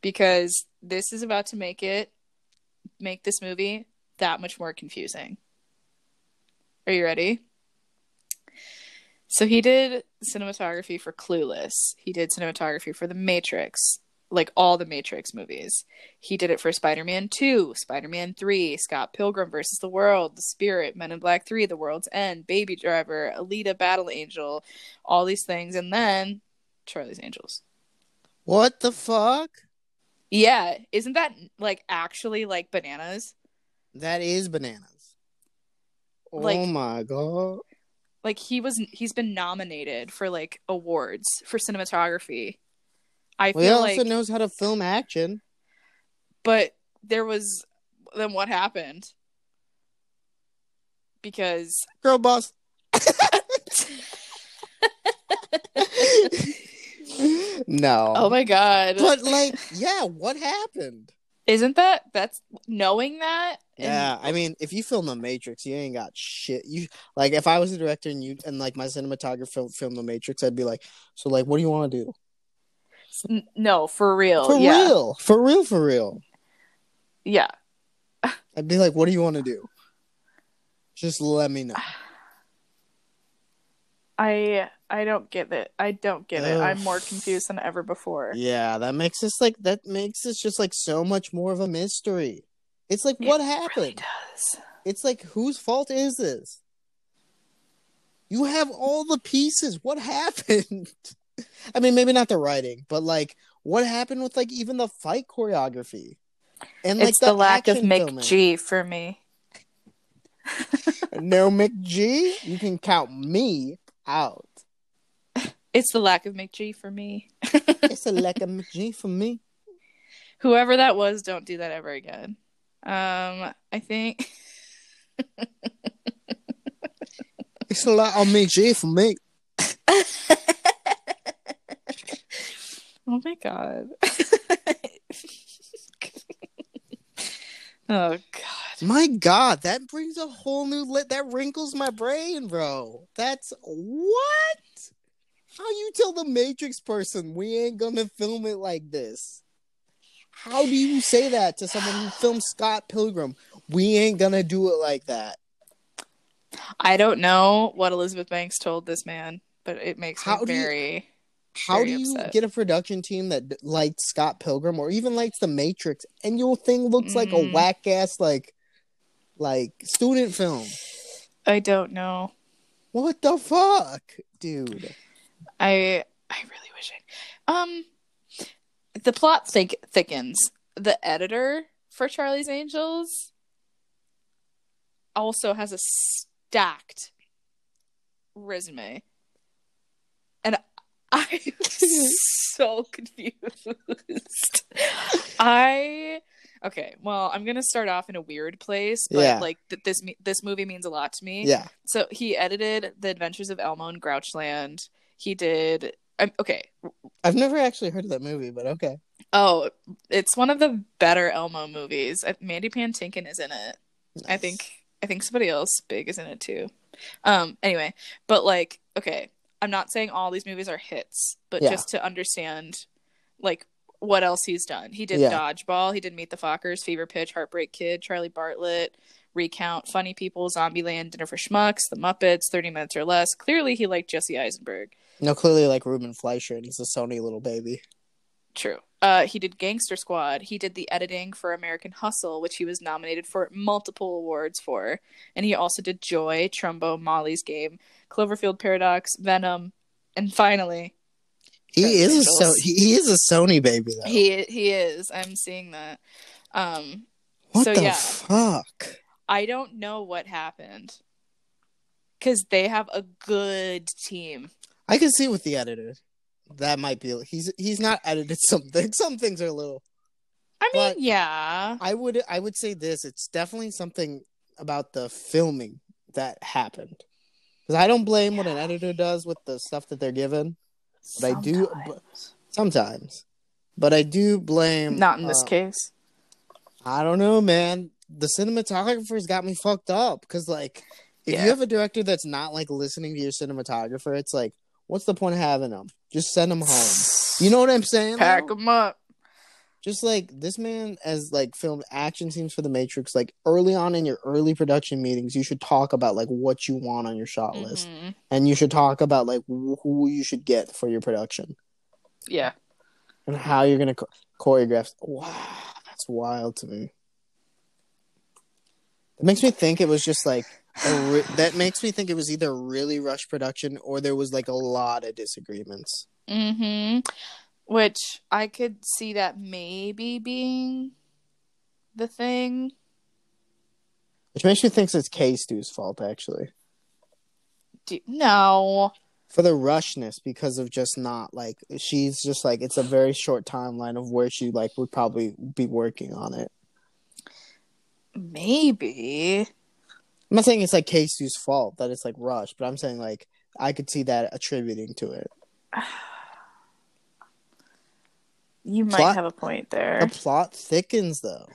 Speaker 1: because this is about to make it make this movie that much more confusing. Are you ready? So he did cinematography for Clueless. He did cinematography for The Matrix, like all the Matrix movies. He did it for Spider-Man 2, Spider-Man 3, Scott Pilgrim versus the World, The Spirit, Men in Black 3, The World's End, Baby Driver, Alita Battle Angel, all these things and then Charlie's Angels.
Speaker 2: what the fuck
Speaker 1: Yeah, isn't that like actually like bananas?
Speaker 2: that is bananas oh
Speaker 1: Like-
Speaker 2: my god
Speaker 1: Like he was he's been nominated for like awards for cinematography. I
Speaker 2: well, he also
Speaker 1: like
Speaker 2: knows how to film action
Speaker 1: but there was then what happened? Because
Speaker 2: girl boss no
Speaker 1: oh my god.
Speaker 2: but like yeah what happened
Speaker 1: Isn't that that's knowing that? and-
Speaker 2: Yeah, I mean, if you film The Matrix, you ain't got shit. You like, if I was a director and you and like my cinematographer film, film The Matrix, I'd be like, so like, what do you want to do?
Speaker 1: No, for real.
Speaker 2: For
Speaker 1: yeah.
Speaker 2: real, for real, for real.
Speaker 1: Yeah.
Speaker 2: I'd be like, what do you want to do? Just let me know.
Speaker 1: I I don't get it. I don't get it. I'm more confused than ever before.
Speaker 2: Yeah, that makes us like that makes us just like so much more of a mystery. It's like,
Speaker 1: It
Speaker 2: what
Speaker 1: really
Speaker 2: happened?
Speaker 1: does.
Speaker 2: It's like, whose fault is this? You have all the pieces. What happened? I mean, maybe not the writing, but like, what happened with like even the fight choreography? And like
Speaker 1: it's the, lack of
Speaker 2: action
Speaker 1: Mick
Speaker 2: filming.
Speaker 1: G for me.
Speaker 2: No McG. You can count me out.
Speaker 1: It's the lack of McG for me.
Speaker 2: It's a lack of McG for me.
Speaker 1: Whoever that was, don't do that ever again. Um, I think
Speaker 2: It's a lot of Mick G for me.
Speaker 1: Oh my god. oh god.
Speaker 2: My God, that brings a whole new lit. That wrinkles my brain, bro. That's what? How you tell the Matrix person we ain't gonna film it like this? How do you say that to someone who filmed Scott Pilgrim? We ain't gonna do it like that.
Speaker 1: I don't know what Elizabeth Banks told this man, but it makes
Speaker 2: How
Speaker 1: me very
Speaker 2: How do you
Speaker 1: upset.
Speaker 2: get a production team that likes Scott Pilgrim or even likes the Matrix and your thing looks like a
Speaker 1: Mm.
Speaker 2: whack ass like like student film?
Speaker 1: I don't know.
Speaker 2: What the fuck, dude?
Speaker 1: I I really wish I um the plot think thickens. The editor for Charlie's Angels also has a stacked resume. And I'm so confused. I okay, well, I'm gonna start off in a weird place, but
Speaker 2: Yeah.
Speaker 1: like th- this this movie means a lot to me.
Speaker 2: Yeah.
Speaker 1: So he edited The Adventures of Elmo and Grouchland. He did. Um, okay.
Speaker 2: I've never actually heard of that movie, but okay.
Speaker 1: Oh, it's one of the better Elmo movies. Uh, Mandy Patinkin is in it. I think. I think somebody else big is in it too. Um. Anyway, but like, okay, I'm not saying all these movies are hits, but
Speaker 2: Yeah.
Speaker 1: just to understand, like, what else he's done. He did
Speaker 2: Yeah.
Speaker 1: Dodgeball. He did Meet the Fockers, Fever Pitch, Heartbreak Kid, Charlie Bartlett. Recount, Funny People, Zombieland, Dinner for Schmucks, The Muppets, 30 Minutes or Less. Clearly, he liked Jesse Eisenberg.
Speaker 2: No, clearly like Ruben Fleischer, and he's a Sony little baby.
Speaker 1: True. Uh, he did Gangster Squad. He did the editing for American Hustle, which he was nominated for multiple awards for. And he also did Joy, Trumbo, Molly's Game, Cloverfield Paradox, Venom, and finally,
Speaker 2: He is a so he, he is a Sony baby though.
Speaker 1: he he is. I'm seeing that. Um,
Speaker 2: what
Speaker 1: so,
Speaker 2: the
Speaker 1: yeah.
Speaker 2: fuck?
Speaker 1: I don't know what happened because they have a good team.
Speaker 2: I can see with the editor. That might be he's he's not edited something. Some things are a little
Speaker 1: I mean,
Speaker 2: But-
Speaker 1: yeah,
Speaker 2: I would I would say this. It's definitely something about the filming that happened. Because I don't blame what an editor does with the stuff that they're given But I do-
Speaker 1: Sometimes.
Speaker 2: sometimes, but I do blame.
Speaker 1: Not in this
Speaker 2: uh,
Speaker 1: case.
Speaker 2: I don't know, man. The cinematographer's got me fucked up because, like, if
Speaker 1: Yeah.
Speaker 2: you have a director that's not like listening to your cinematographer, it's like, what's the point of having them? Just send them home. You know what I'm saying?
Speaker 1: Pack them up.
Speaker 2: Just like this man has like filmed action scenes for the Matrix. Like early on in your early production meetings, you should talk about like what you want on your shot list,
Speaker 1: Mhm.
Speaker 2: and you should talk about like wh- who you should get for your production
Speaker 1: Yeah.
Speaker 2: and how you're gonna cho- choreograph. Wow, that's wild to me. It makes me think it was just like re- that makes me think it was either really rushed production or there was like a lot of disagreements.
Speaker 1: Mm-hmm. Which I could see that maybe being the thing.
Speaker 2: Which makes me think it's K Stu's fault actually
Speaker 1: Do- no.
Speaker 2: for the rushness because of just not like she's just like it's a very short timeline of where she like would probably be working on it.
Speaker 1: Maybe.
Speaker 2: I'm not saying it's like K Stu's fault that it's like rushed, but I'm saying like I could see that attributing to it.
Speaker 1: You might
Speaker 2: Plot-
Speaker 1: have a point there.
Speaker 2: The plot thickens though.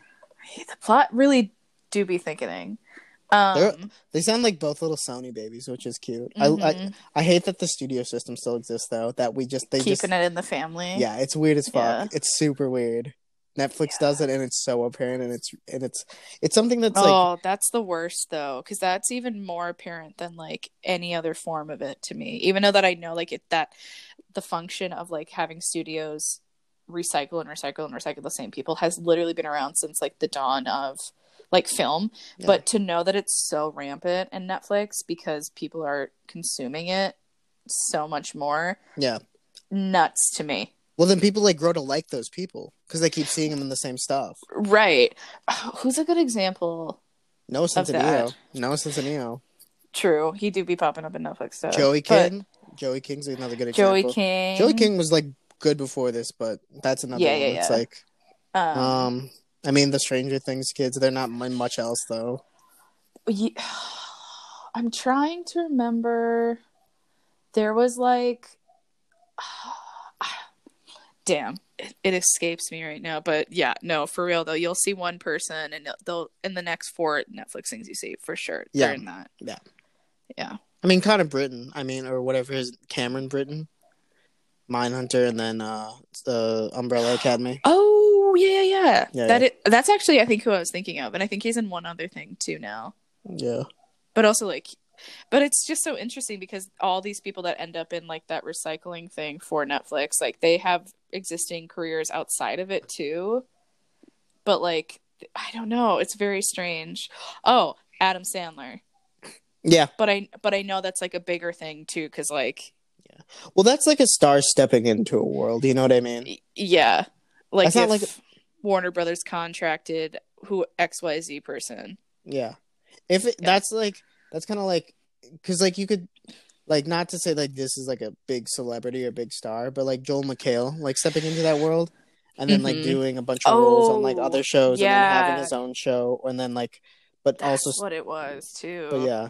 Speaker 1: The plot really do be thickening. Um,
Speaker 2: They're- sound like both little Sony babies, which is cute. I, I
Speaker 1: mhm.
Speaker 2: I hate that the studio system still exists though. That we just they
Speaker 1: keeping
Speaker 2: just
Speaker 1: it in the family.
Speaker 2: yeah, it's weird as fuck.
Speaker 1: Yeah.
Speaker 2: It's super weird. Netflix does it, and it's so apparent, and it's and it's it's something that's like
Speaker 1: oh, that's the worst though, because that's even more apparent than like any other form of it to me. Even though that I know like it that the function of like having studios recycle and recycle and recycle the same people has literally been around since like the dawn of like film.
Speaker 2: Yeah.
Speaker 1: But to know that it's so rampant in Netflix because people are consuming it so much more,
Speaker 2: yeah.
Speaker 1: nuts to me.
Speaker 2: Well, then people like grow to like those people because they keep seeing them in the same stuff.
Speaker 1: Right. Who's a good example?
Speaker 2: Noah
Speaker 1: that.
Speaker 2: Centineo, Noah Centineo,
Speaker 1: True, he do be popping up in Netflix stuff.
Speaker 2: Joey
Speaker 1: But
Speaker 2: King. Joey King's another good example. Joey.
Speaker 1: King.
Speaker 2: Joey King was like good before this, but that's another
Speaker 1: Yeah,
Speaker 2: one.
Speaker 1: yeah,
Speaker 2: It's
Speaker 1: yeah.
Speaker 2: like
Speaker 1: Um,
Speaker 2: um, I mean, the Stranger Things kids. They're not much else though.
Speaker 1: I'm trying to remember. There was like, damn, it, it escapes me right now. But yeah, no, for real though, you'll see one person, and they'll- in the next four Netflix things you see for sure.
Speaker 2: Yeah.
Speaker 1: They're in that.
Speaker 2: Yeah.
Speaker 1: Yeah.
Speaker 2: I mean, kind of britain I mean, or whatever his Cameron Britton, Mindhunter, and then uh the Umbrella Academy.
Speaker 1: Oh yeah, yeah, yeah.
Speaker 2: Yeah,
Speaker 1: That
Speaker 2: yeah.
Speaker 1: it- that's actually I think who I was thinking of, and I think he's in one other thing too now.
Speaker 2: Yeah,
Speaker 1: but also like but it's just so interesting because all these people that end up in like that recycling thing for Netflix like they have existing careers outside of it too but like I don't know it's very strange oh Adam Sandler
Speaker 2: yeah.
Speaker 1: but I but I know that's like a bigger thing too cuz like yeah.
Speaker 2: Well, that's like a star stepping into a world. You know what I mean?
Speaker 1: yeah Like
Speaker 2: That's not like
Speaker 1: Warner Brothers contracted who XYZ person.
Speaker 2: Yeah. If it,
Speaker 1: Yeah.
Speaker 2: that's like that's kind of like cuz like you could like not to say like this is like a big celebrity or big star, but like Joel McHale like stepping into that world and then like
Speaker 1: Mhm.
Speaker 2: doing a bunch of roles on like
Speaker 1: Oh,
Speaker 2: other shows and then having his own show and then like but
Speaker 1: That's
Speaker 2: also
Speaker 1: what it was too.
Speaker 2: but yeah.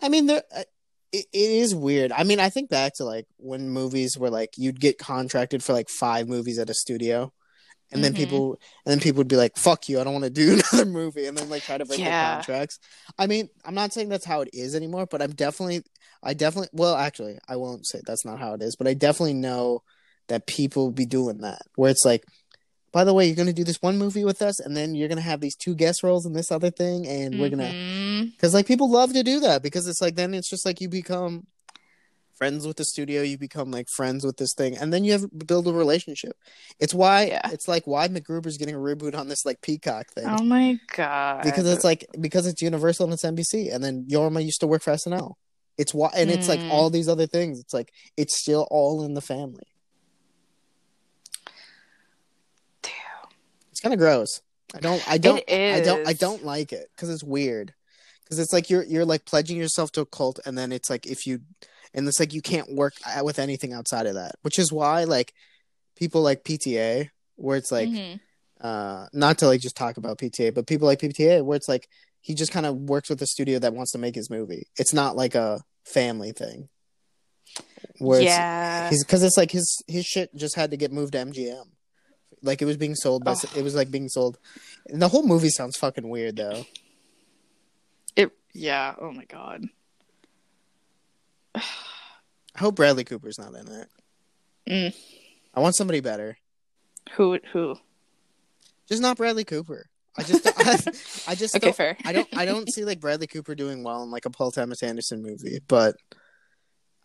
Speaker 2: I mean there uh, it, it is weird. I mean, I think back to like when movies were like you'd get contracted for like 5 movies at a studio. And then
Speaker 1: Mhm.
Speaker 2: people, and then people would be like, "Fuck you! I don't want to do another movie," and then like try to break
Speaker 1: Yeah.
Speaker 2: their contracts. I mean, I'm not saying that's how it is anymore, but I'm definitely, I definitely, well, actually, I won't say that's not how it is, but I definitely know that people be doing that, where it's like, by the way, you're gonna do this one movie with us, and then you're gonna have these two guest roles in this other thing, and we're gonna,
Speaker 1: Mhm.
Speaker 2: because like people love to do that because it's like then it's just like you become friends with the studio, you become like friends with this thing, and then you have build a relationship. It's why
Speaker 1: Yeah.
Speaker 2: it's like why MacGruber's getting a reboot on this like Peacock thing
Speaker 1: Oh my god.
Speaker 2: because it's like because it's Universal and it's NBC, and then Jorma used to work for SNL. It's why, and it's like
Speaker 1: Mm.
Speaker 2: all these other things. It's like it's still all in the family.
Speaker 1: Damn.
Speaker 2: It's kind of gross. I don't. I don't. I don't. I don't like it because it's weird. Because it's like you're you're like pledging yourself to a cult, and then it's like if you, and it's like you can't work uh, with anything outside of that. Which is why like people like PTA, where it's like
Speaker 1: Mhm.
Speaker 2: uh not to like just talk about PTA, but people like PTA, where it's like he just kind of works with a studio that wants to make his movie. It's not like a family thing. Where it's,
Speaker 1: yeah.
Speaker 2: He's because it's like his his shit just had to get moved to MGM. Like it was being sold by
Speaker 1: Oh.
Speaker 2: it was like being sold. And the whole movie sounds fucking weird though.
Speaker 1: Yeah, oh my god.
Speaker 2: I hope Bradley Cooper's not in it.
Speaker 1: Mm.
Speaker 2: I want somebody better.
Speaker 1: Who who?
Speaker 2: Just not Bradley Cooper. I just I, I just
Speaker 1: Okay,
Speaker 2: don't,
Speaker 1: fair.
Speaker 2: I don't I don't see like Bradley Cooper doing well in like a Paul Thomas Anderson movie, but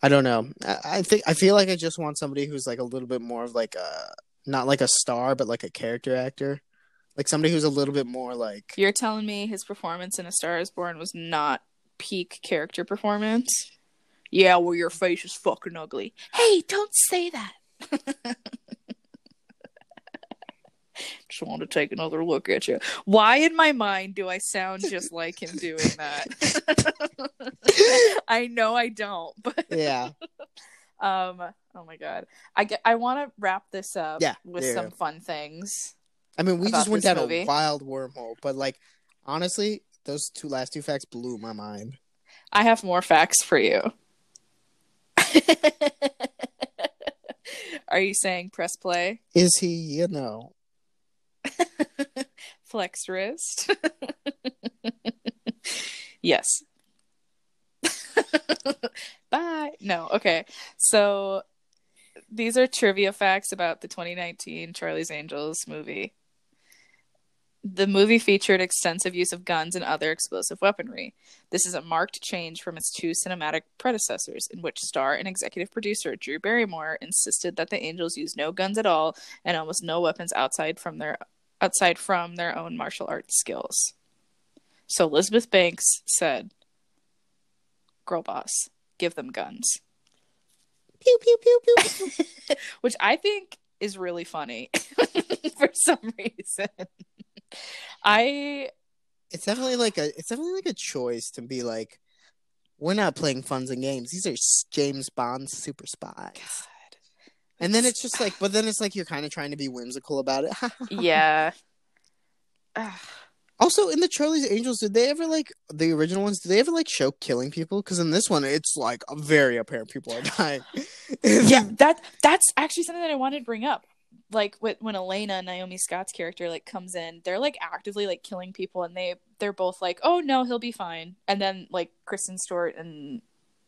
Speaker 2: I don't know. I, I think I feel like I just want somebody who's like a little bit more of like a not like a star, but like a character actor. Like somebody who's a little bit more like
Speaker 1: You're telling me his performance in A Star is Born was not peak character performance? Yeah, well your face is fucking ugly. Hey, don't say that. Just want to take another look at you. Why in my mind do I sound just like him doing that? I know I don't, but
Speaker 2: yeah.
Speaker 1: um oh my god. I get I want to wrap this up
Speaker 2: Yeah,
Speaker 1: with some fun things.
Speaker 2: I mean, we just went down
Speaker 1: movie.
Speaker 2: a wild wormhole, but like honestly, those two last two facts blew my mind.
Speaker 1: I have more facts for you. Are you saying press play?
Speaker 2: Is he? You know,
Speaker 1: Flex wrist? yes. Bye. No, okay. So these are trivia facts about the 2019 Charlie's Angels movie. The movie featured extensive use of guns and other explosive weaponry. This is a marked change from its two cinematic predecessors, in which star and executive producer Drew Barrymore insisted that the Angels use no guns at all and almost no weapons outside from their outside from their own martial arts skills. So Elizabeth Banks said, "Girl boss, give them guns,"
Speaker 2: pew pew pew pew.
Speaker 1: which I think is really funny for some reason. I
Speaker 2: it's definitely like a. It's definitely like a choice to be like, we're not playing funs and games. These are James Bond super spies. And then it's just like, but then it's like you're kind of trying to be whimsical about it.
Speaker 1: yeah.
Speaker 2: Also, in the Charlie's Angels, did they ever like the original ones? Did they ever like show killing people? Because in this one, it's like very apparent people are dying.
Speaker 1: yeah, that that's actually something that I wanted to bring up. Like when Elena, Naomi Scott's character, like comes in, they're like actively like killing people, and they they're both like, "Oh no, he'll be fine." And then like Kristen Stewart and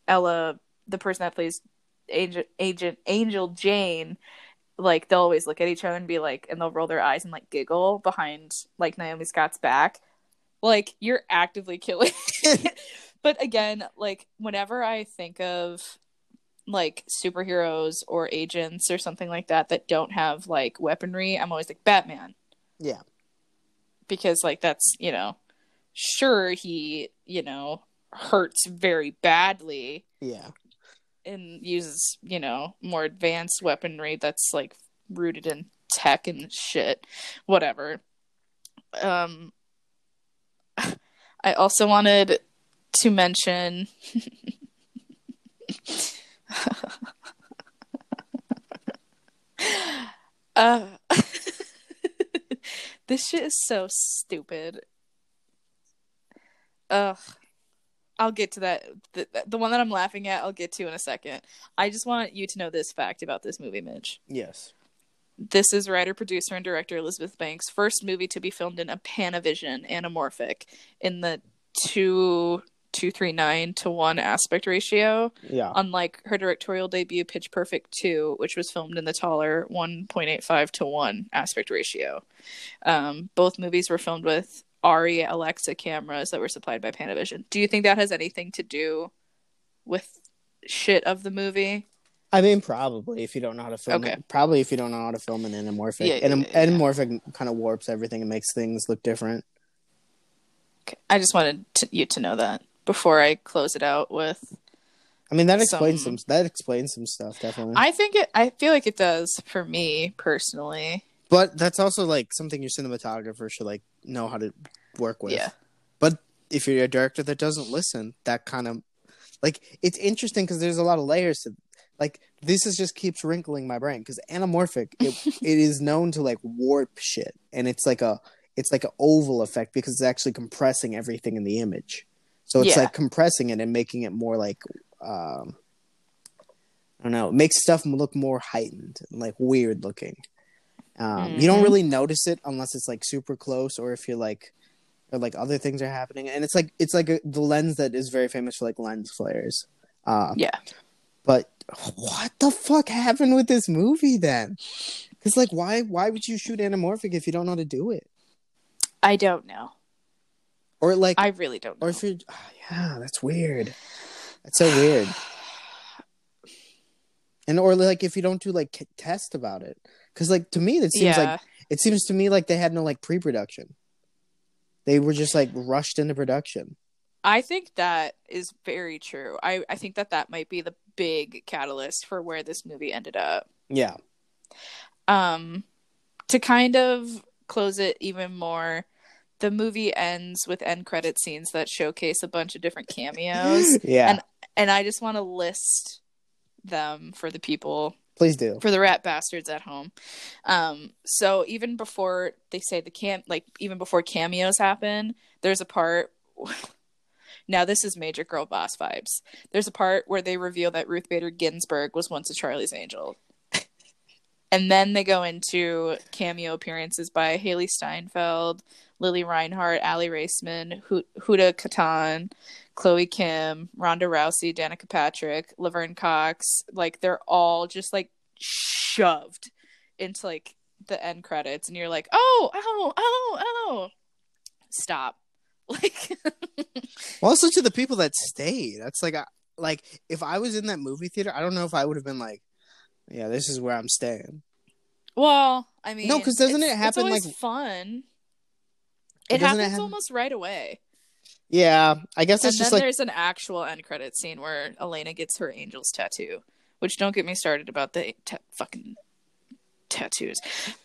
Speaker 1: Ella, the person that plays Agent Agent Angel Jane, like they'll always look at each other and be like, and they'll roll their eyes and like giggle behind like Naomi Scott's back. Like you're actively killing. but again, like whenever I think of like superheroes or agents or something like that that don't have like weaponry, I'm always like Batman
Speaker 2: yeah,
Speaker 1: because like that's, you know, sure he, you know, hurts very badly
Speaker 2: yeah,
Speaker 1: and uses, you know, more advanced weaponry that's like rooted in tech and shit. Whatever. Um, I also wanted to mention. uh, this shit is so stupid. Ugh. I'll get to that. The, the one that I'm laughing at, I'll get to in a second. I just want you to know this fact about this movie, Mitch.
Speaker 2: Yes.
Speaker 1: This is writer, producer, and director Elizabeth Banks' first movie to be filmed in a Panavision anamorphic in the two two three nine to one aspect ratio.
Speaker 2: Yeah.
Speaker 1: Unlike her directorial debut, Pitch Perfect two, which was filmed in the taller one point eight five to one aspect ratio. Um, both movies were filmed with ARRI Alexa cameras that were supplied by Panavision. Do you think that has anything to do with shit of the movie?
Speaker 2: I mean, probably if you don't know how to film
Speaker 1: Okay.
Speaker 2: it. Probably if you don't know how to film an anamorphic.
Speaker 1: Yeah, yeah,
Speaker 2: Anam-
Speaker 1: yeah, yeah.
Speaker 2: Anamorphic kind of warps everything and makes things look different.
Speaker 1: I just wanted to, you to know that before I close it out with.
Speaker 2: I mean, that explains
Speaker 1: Some-
Speaker 2: some. That explains some stuff, definitely.
Speaker 1: I think it. I feel like it does for me personally.
Speaker 2: but that's also like something your cinematographer should like know how to work with.
Speaker 1: Yeah.
Speaker 2: But if you're a director that doesn't listen, that kind of like it's interesting because there's a lot of layers to like this is just keeps wrinkling my brain because anamorphic it, it is known to like warp shit and it's like a it's like an oval effect because it's actually compressing everything in the image so it's
Speaker 1: Yeah.
Speaker 2: like compressing it and making it more like um i don't know it makes stuff look more heightened and like weird looking um you don't
Speaker 1: Mhm.
Speaker 2: really notice it unless it's like super close or if you're like or like other things are happening and it's like it's like a, the lens that is very famous for like lens flares uh
Speaker 1: Yeah.
Speaker 2: but what the fuck happened with this movie then because like why why would you shoot anamorphic if you don't know how to do it
Speaker 1: I don't know.
Speaker 2: Or like
Speaker 1: I really don't know.
Speaker 2: or if you're ah, yeah that's weird that's so weird and or like if you don't do like test about it because like to me it seems
Speaker 1: yeah.
Speaker 2: like it seems to me like they had no like pre-production they were just like rushed into production
Speaker 1: I think that is very true. I, I think that that might be the big catalyst for where this movie ended up.
Speaker 2: yeah
Speaker 1: Um, to kind of close it even more, the movie ends with end credit scenes that showcase a bunch of different cameos,
Speaker 2: yeah
Speaker 1: And- and I just want to list them for the people
Speaker 2: please do
Speaker 1: for the rat bastards at home. Um, so even before they say the cam, like even before cameos happen, there's a part. now this is major girl boss vibes. There's a part where they reveal that Ruth Bader Ginsburg was once a Charlie's Angel, and then they go into cameo appearances by Hailee Steinfeld, Lili Reinhart, Aly Raisman, Hu- Huda Kattan, Chloe Kim, Ronda Rousey, Danica Patrick, Laverne Cox. Like they're all just like shoved into like the end credits, and you're like, oh, oh, oh, oh, stop. Like,
Speaker 2: also to the people that stayed that's like like if i was in that movie theater i don't know if i would have been like yeah this is where i'm staying
Speaker 1: well, I mean,
Speaker 2: no, because doesn't
Speaker 1: it's-
Speaker 2: it happen,
Speaker 1: It's
Speaker 2: like-
Speaker 1: fun. It
Speaker 2: it
Speaker 1: happens
Speaker 2: happen-
Speaker 1: almost right away.
Speaker 2: yeah i guess
Speaker 1: and
Speaker 2: it's
Speaker 1: then
Speaker 2: just like
Speaker 1: there's an actual end credit scene where Elena gets her angel's tattoo, which don't get me started about the ta- fucking tattoos.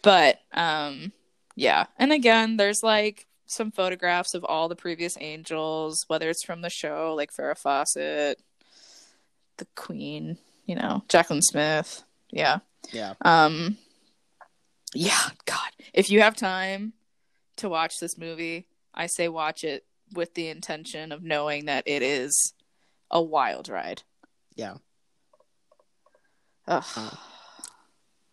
Speaker 1: But um yeah, and again, there's like some photographs of all the previous angels, whether it's from the show like Farrah Fawcett, the Queen, you know, Jaclyn Smith. Yeah.
Speaker 2: yeah
Speaker 1: Um yeah, god. If you have time to watch this movie, I say watch it with the intention of knowing that it is a wild ride.
Speaker 2: yeah
Speaker 1: Ugh.
Speaker 2: Uh,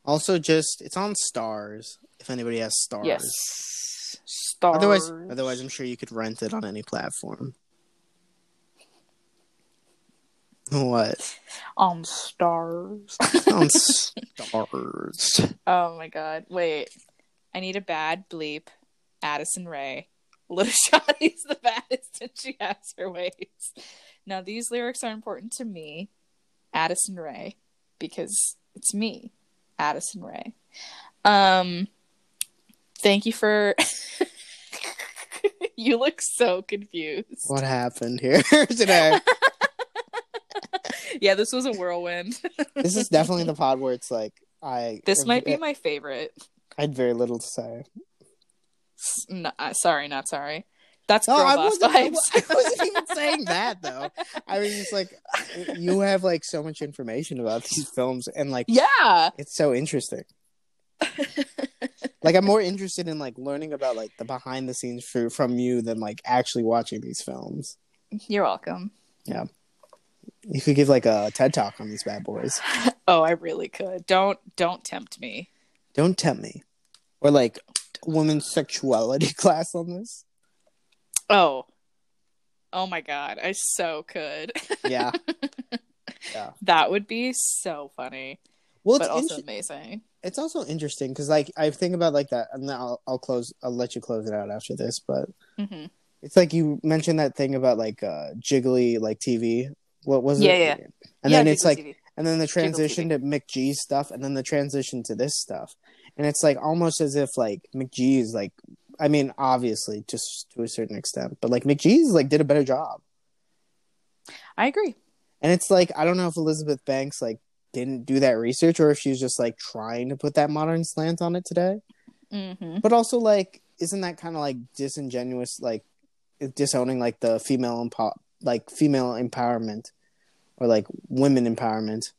Speaker 2: also just it's on Starz if anybody has Starz
Speaker 1: yes. Starz.
Speaker 2: otherwise otherwise i'm sure you could rent it on any platform what
Speaker 1: on stars.
Speaker 2: on stars
Speaker 1: oh my god. Wait. I need a bad bleep. Addison Rae. Little Shotty's the baddest and she has her ways. Now these lyrics are important to me, Addison Rae, because it's me, Addison Ray. Um thank you for You look so confused.
Speaker 2: what happened here today
Speaker 1: Yeah, this was a whirlwind.
Speaker 2: this is definitely the pod where it's like i
Speaker 1: This might be my favorite.
Speaker 2: I had very little to say.
Speaker 1: S- n- uh, sorry, not sorry. That's
Speaker 2: No,
Speaker 1: girl
Speaker 2: I
Speaker 1: boss
Speaker 2: wasn't, I
Speaker 1: vibes.
Speaker 2: wa- I wasn't even saying that though. I was just like, you have like so much information about these films, and like,
Speaker 1: yeah.
Speaker 2: it's so interesting. Like, I'm more interested in like learning about like the behind the scenes for, from you than like actually watching these films.
Speaker 1: You're welcome.
Speaker 2: You could give like a TED talk on these bad boys.
Speaker 1: Oh, I really could. Don't don't tempt me.
Speaker 2: Don't tempt me. Or like women's sexuality class on this.
Speaker 1: Oh. Oh my god, I so could.
Speaker 2: Yeah. yeah.
Speaker 1: that would be so funny,
Speaker 2: Well, it's
Speaker 1: also
Speaker 2: inter-
Speaker 1: amazing.
Speaker 2: it's also interesting because like I think about like that, and then I'll I'll close. I'll let you close it out after this, but
Speaker 1: hmm
Speaker 2: it's like you mentioned that thing about like uh jiggly like TV. What was
Speaker 1: Yeah,
Speaker 2: it?
Speaker 1: yeah.
Speaker 2: And
Speaker 1: Yeah,
Speaker 2: then it's like,
Speaker 1: TV.
Speaker 2: and then the transition to McG's stuff, and then the transition to this stuff, and it's like almost as if like McG's like, I mean, obviously just to a certain extent, but like McG's like did a better job,
Speaker 1: I agree.
Speaker 2: and it's like I don't know if Elizabeth Banks like didn't do that research or if she's just like trying to put that modern slant on it today.
Speaker 1: hmm
Speaker 2: but also like isn't that kind of like disingenuous like disowning like the female empo- like female empowerment or like women empowerment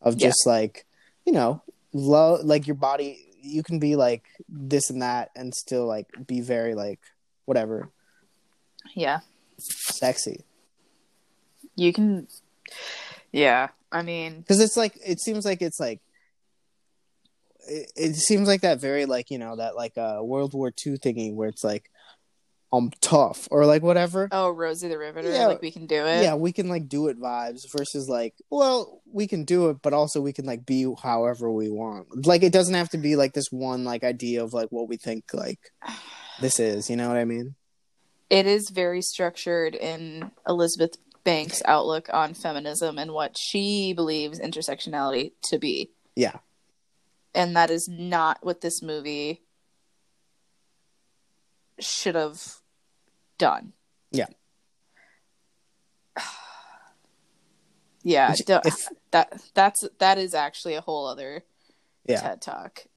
Speaker 2: of
Speaker 1: Yeah.
Speaker 2: just like you know love like your body you can be like this and that and still like be very like whatever
Speaker 1: Yeah,
Speaker 2: sexy
Speaker 1: you can. Yeah, I mean,
Speaker 2: because it's like it seems like it's like it, it seems like that very like you know that like uh world war ii thingy where it's like i'm tough or like whatever
Speaker 1: oh, Rosie the Riveter,
Speaker 2: Yeah.
Speaker 1: like we can do it.
Speaker 2: yeah we can like do it vibes versus like well we can do it but also we can like be however we want like it doesn't have to be like this one like idea of like what we think like this is you know what i mean
Speaker 1: it is very structured in Elizabeth Banks' outlook on feminism and what she believes intersectionality to be.
Speaker 2: yeah
Speaker 1: And that is not what this movie should have done.
Speaker 2: Yeah.
Speaker 1: yeah,
Speaker 2: If-
Speaker 1: that that's that is actually a whole other
Speaker 2: yeah
Speaker 1: TED talk.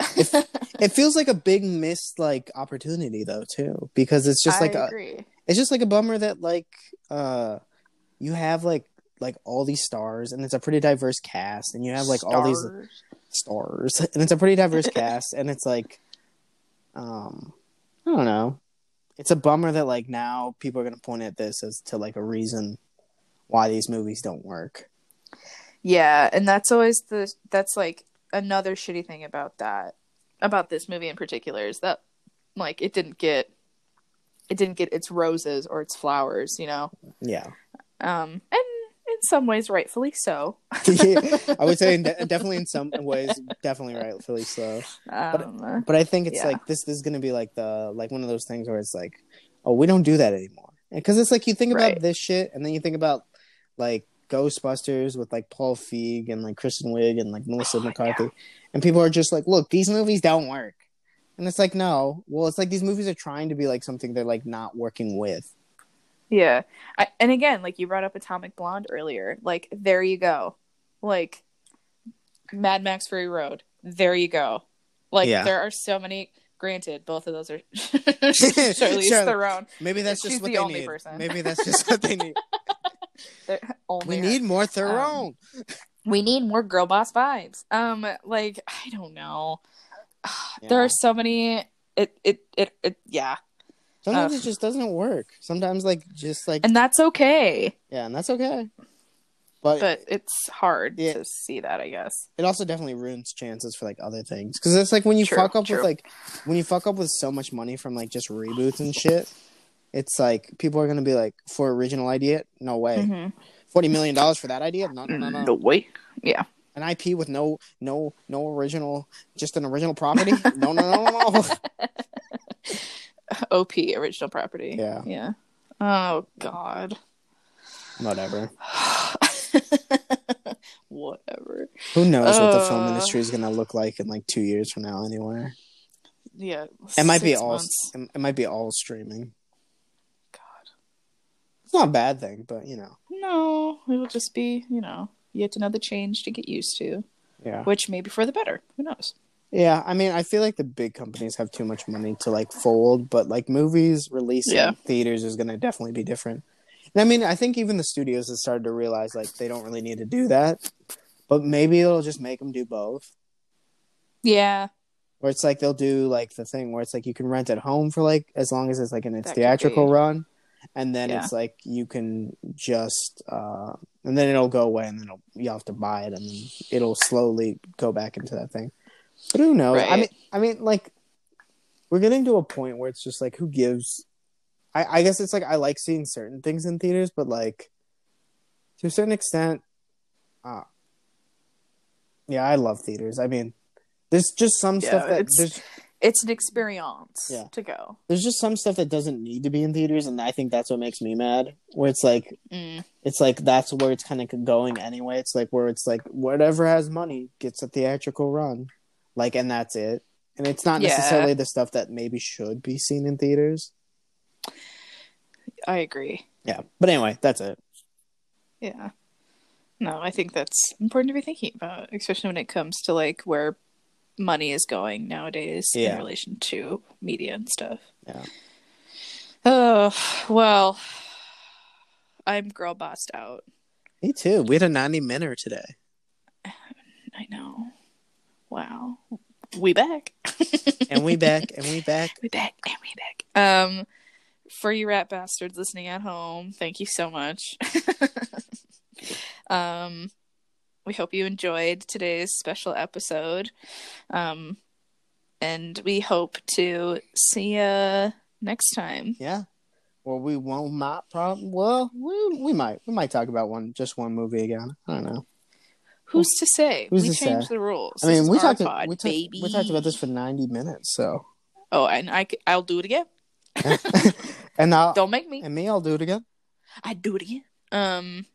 Speaker 2: it feels like a big missed like opportunity though too because it's just like
Speaker 1: I
Speaker 2: a,
Speaker 1: agree.
Speaker 2: it's just like a bummer that like uh you have like like all these stars and it's a pretty diverse cast and you have like all these
Speaker 1: Stars.
Speaker 2: stars and it's a pretty diverse cast and it's like um i don't know it's a bummer that like now people are going to point at this as to like a reason why these movies don't work
Speaker 1: Yeah, and that's always the that's like another shitty thing about that about this movie in particular is that like it didn't get it didn't get its roses or its flowers, you know.
Speaker 2: yeah
Speaker 1: Um in some ways rightfully so.
Speaker 2: i would say in de- definitely in some ways definitely rightfully so
Speaker 1: Um
Speaker 2: but i think it's
Speaker 1: Yeah.
Speaker 2: like this, this is going to be like the like one of those things where it's like oh we don't do that anymore because it's like you think about
Speaker 1: Right.
Speaker 2: this shit and then you think about like ghostbusters with like paul feig and like kristen wiig and like melissa
Speaker 1: Oh,
Speaker 2: mccarthy and people are just like look these movies don't work and it's like no well it's like these movies are trying to be like something they're like not working with
Speaker 1: yeah. I, and again, like you brought up Atomic Blonde earlier. Like there you go. Like Mad Max Fury Road. There you go. Like
Speaker 2: Yeah.
Speaker 1: there are so many granted both of those are Charlize
Speaker 2: Charlotte.
Speaker 1: Theron.
Speaker 2: maybe that's just what
Speaker 1: the
Speaker 2: they
Speaker 1: only
Speaker 2: need
Speaker 1: person.
Speaker 2: maybe that's just what they need
Speaker 1: only
Speaker 2: we
Speaker 1: her.
Speaker 2: need more theron
Speaker 1: we need more girl boss vibes. Um, like I don't know. There are so many. It it it, it yeah,
Speaker 2: sometimes
Speaker 1: Ugh.
Speaker 2: it just doesn't work sometimes like just like
Speaker 1: and that's okay.
Speaker 2: yeah and that's okay but
Speaker 1: But it's hard to see that, I guess.
Speaker 2: it also definitely ruins chances for like other things because it's like when you
Speaker 1: True,
Speaker 2: fuck up
Speaker 1: true.
Speaker 2: with like when you fuck up with so much money from like just reboots and shit it's like people are gonna be like for original idea no way
Speaker 1: Mhm.
Speaker 2: 40 million dollars for that idea no no no no
Speaker 1: way. Yeah.
Speaker 2: an ip with no no no original just an original property no no no no no
Speaker 1: OP original property.
Speaker 2: Yeah.
Speaker 1: Yeah. Oh God.
Speaker 2: whatever
Speaker 1: Whatever.
Speaker 2: who knows what the film
Speaker 1: Uh.
Speaker 2: industry is gonna look like in like two years from now Anywhere.
Speaker 1: Yeah.
Speaker 2: it might be
Speaker 1: six
Speaker 2: all
Speaker 1: months.
Speaker 2: it might be all streaming
Speaker 1: God.
Speaker 2: it's not a bad thing but you know
Speaker 1: No, it will just be you know yet another change to get used to,
Speaker 2: yeah
Speaker 1: which may be for the better. Who knows?
Speaker 2: Yeah, I mean, I feel like the big companies have too much money to like fold, but like movies releasing
Speaker 1: Yeah.
Speaker 2: theaters is going to definitely be different. And I mean, I think even the studios have started to realize like they don't really need to do that, but maybe it'll just make them do both.
Speaker 1: Yeah.
Speaker 2: Where it's like they'll do like the thing where it's like you can rent at home for like as long as it's like in its
Speaker 1: That
Speaker 2: theatrical run, and then
Speaker 1: Yeah.
Speaker 2: it's like you can just uh and then it'll go away and then it'll, you have to buy it and it'll slowly go back into that thing. But who knows? I mean, I mean, like we're getting to a point where it's just like who gives. I, I guess it's like I like seeing certain things in theaters, but like to a certain extent, uh, yeah, I love theaters. I mean, there's just some
Speaker 1: Yeah,
Speaker 2: stuff that
Speaker 1: it's-
Speaker 2: there's
Speaker 1: It's an experience
Speaker 2: Yeah.
Speaker 1: to go.
Speaker 2: there's just some stuff that doesn't need to be in theaters, and I think that's what makes me mad. Where it's like
Speaker 1: Mm.
Speaker 2: it's like that's where it's kind of going anyway. It's like where it's like whatever has money gets a theatrical run, like, and that's it. And it's not
Speaker 1: Yeah.
Speaker 2: necessarily the stuff that maybe should be seen in theaters.
Speaker 1: I agree.
Speaker 2: Yeah, but anyway, that's it.
Speaker 1: Yeah. No, I think that's important to be thinking about, especially when it comes to like where money is going nowadays
Speaker 2: Yeah.
Speaker 1: in relation to media and stuff.
Speaker 2: Yeah.
Speaker 1: Oh, well, I'm girl bossed out.
Speaker 2: Me too. We had a ninety minute today.
Speaker 1: I know. Wow. We back.
Speaker 2: and we back, and we back.
Speaker 1: we back and we back. Um for you rat bastards listening at home, thank you so much. um we hope you enjoyed today's special episode. Um and we hope to see you next time.
Speaker 2: Yeah. Well, we won't not probably. Well, we, we might we might talk about one just one movie again. I don't know.
Speaker 1: Who's to say?
Speaker 2: Who's
Speaker 1: we
Speaker 2: to
Speaker 1: changed
Speaker 2: say?
Speaker 1: the rules.
Speaker 2: I mean, we talked
Speaker 1: pod,
Speaker 2: we, talked
Speaker 1: baby.
Speaker 2: we talked about this for ninety minutes. So,
Speaker 1: Oh, and I, I'll do it again.
Speaker 2: and now
Speaker 1: Don't make me.
Speaker 2: and me, I'll do it again.
Speaker 1: I'd do it again. Um,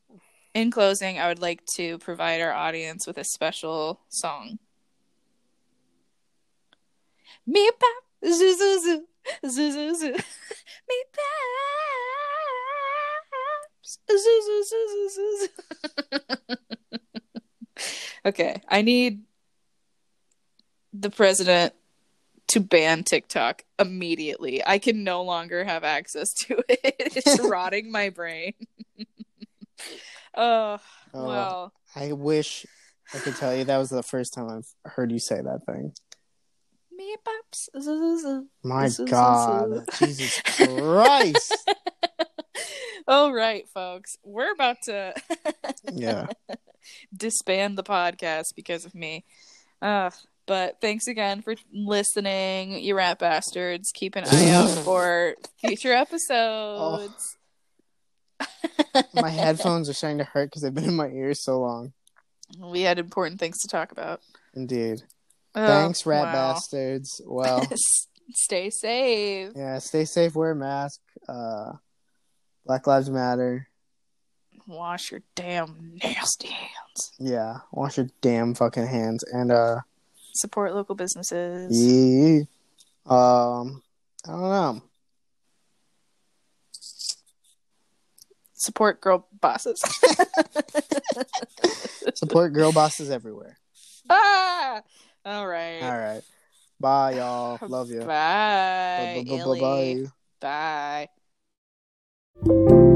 Speaker 1: in closing, I would like to provide our audience with a special song. Me pop, zoo zoo zoo, zoo zoo zoo. Me pops, zoo zoo zoo zoo zoo. okay, I need the president to ban TikTok immediately. I can no longer have access to it. It's rotting my brain. oh,
Speaker 2: Oh,
Speaker 1: well.
Speaker 2: I wish I could tell you that was the first time I've heard you say that thing.
Speaker 1: Me pops.
Speaker 2: My God, Jesus Christ!
Speaker 1: All right, folks. We're about to
Speaker 2: Yeah,
Speaker 1: disband the podcast because of me. Uh, but thanks again for listening, you rat bastards. Keep an eye out for future episodes.
Speaker 2: my headphones are starting to hurt because they've been in my ears so long.
Speaker 1: We had important things to talk about.
Speaker 2: Indeed.
Speaker 1: Oh,
Speaker 2: Thanks, rat
Speaker 1: wow.
Speaker 2: bastards. Well,
Speaker 1: Stay safe.
Speaker 2: yeah, stay safe, wear a mask. Uh, Black Lives Matter.
Speaker 1: Wash your damn nasty hands.
Speaker 2: Yeah, wash your damn fucking hands. And uh,
Speaker 1: Support local businesses.
Speaker 2: yeah, um, I don't know.
Speaker 1: Support girl bosses.
Speaker 2: Support girl bosses everywhere.
Speaker 1: ah! All right.
Speaker 2: All right. Bye, y'all. Love you.
Speaker 1: Bye.
Speaker 2: Bye. Bye.
Speaker 1: Bye.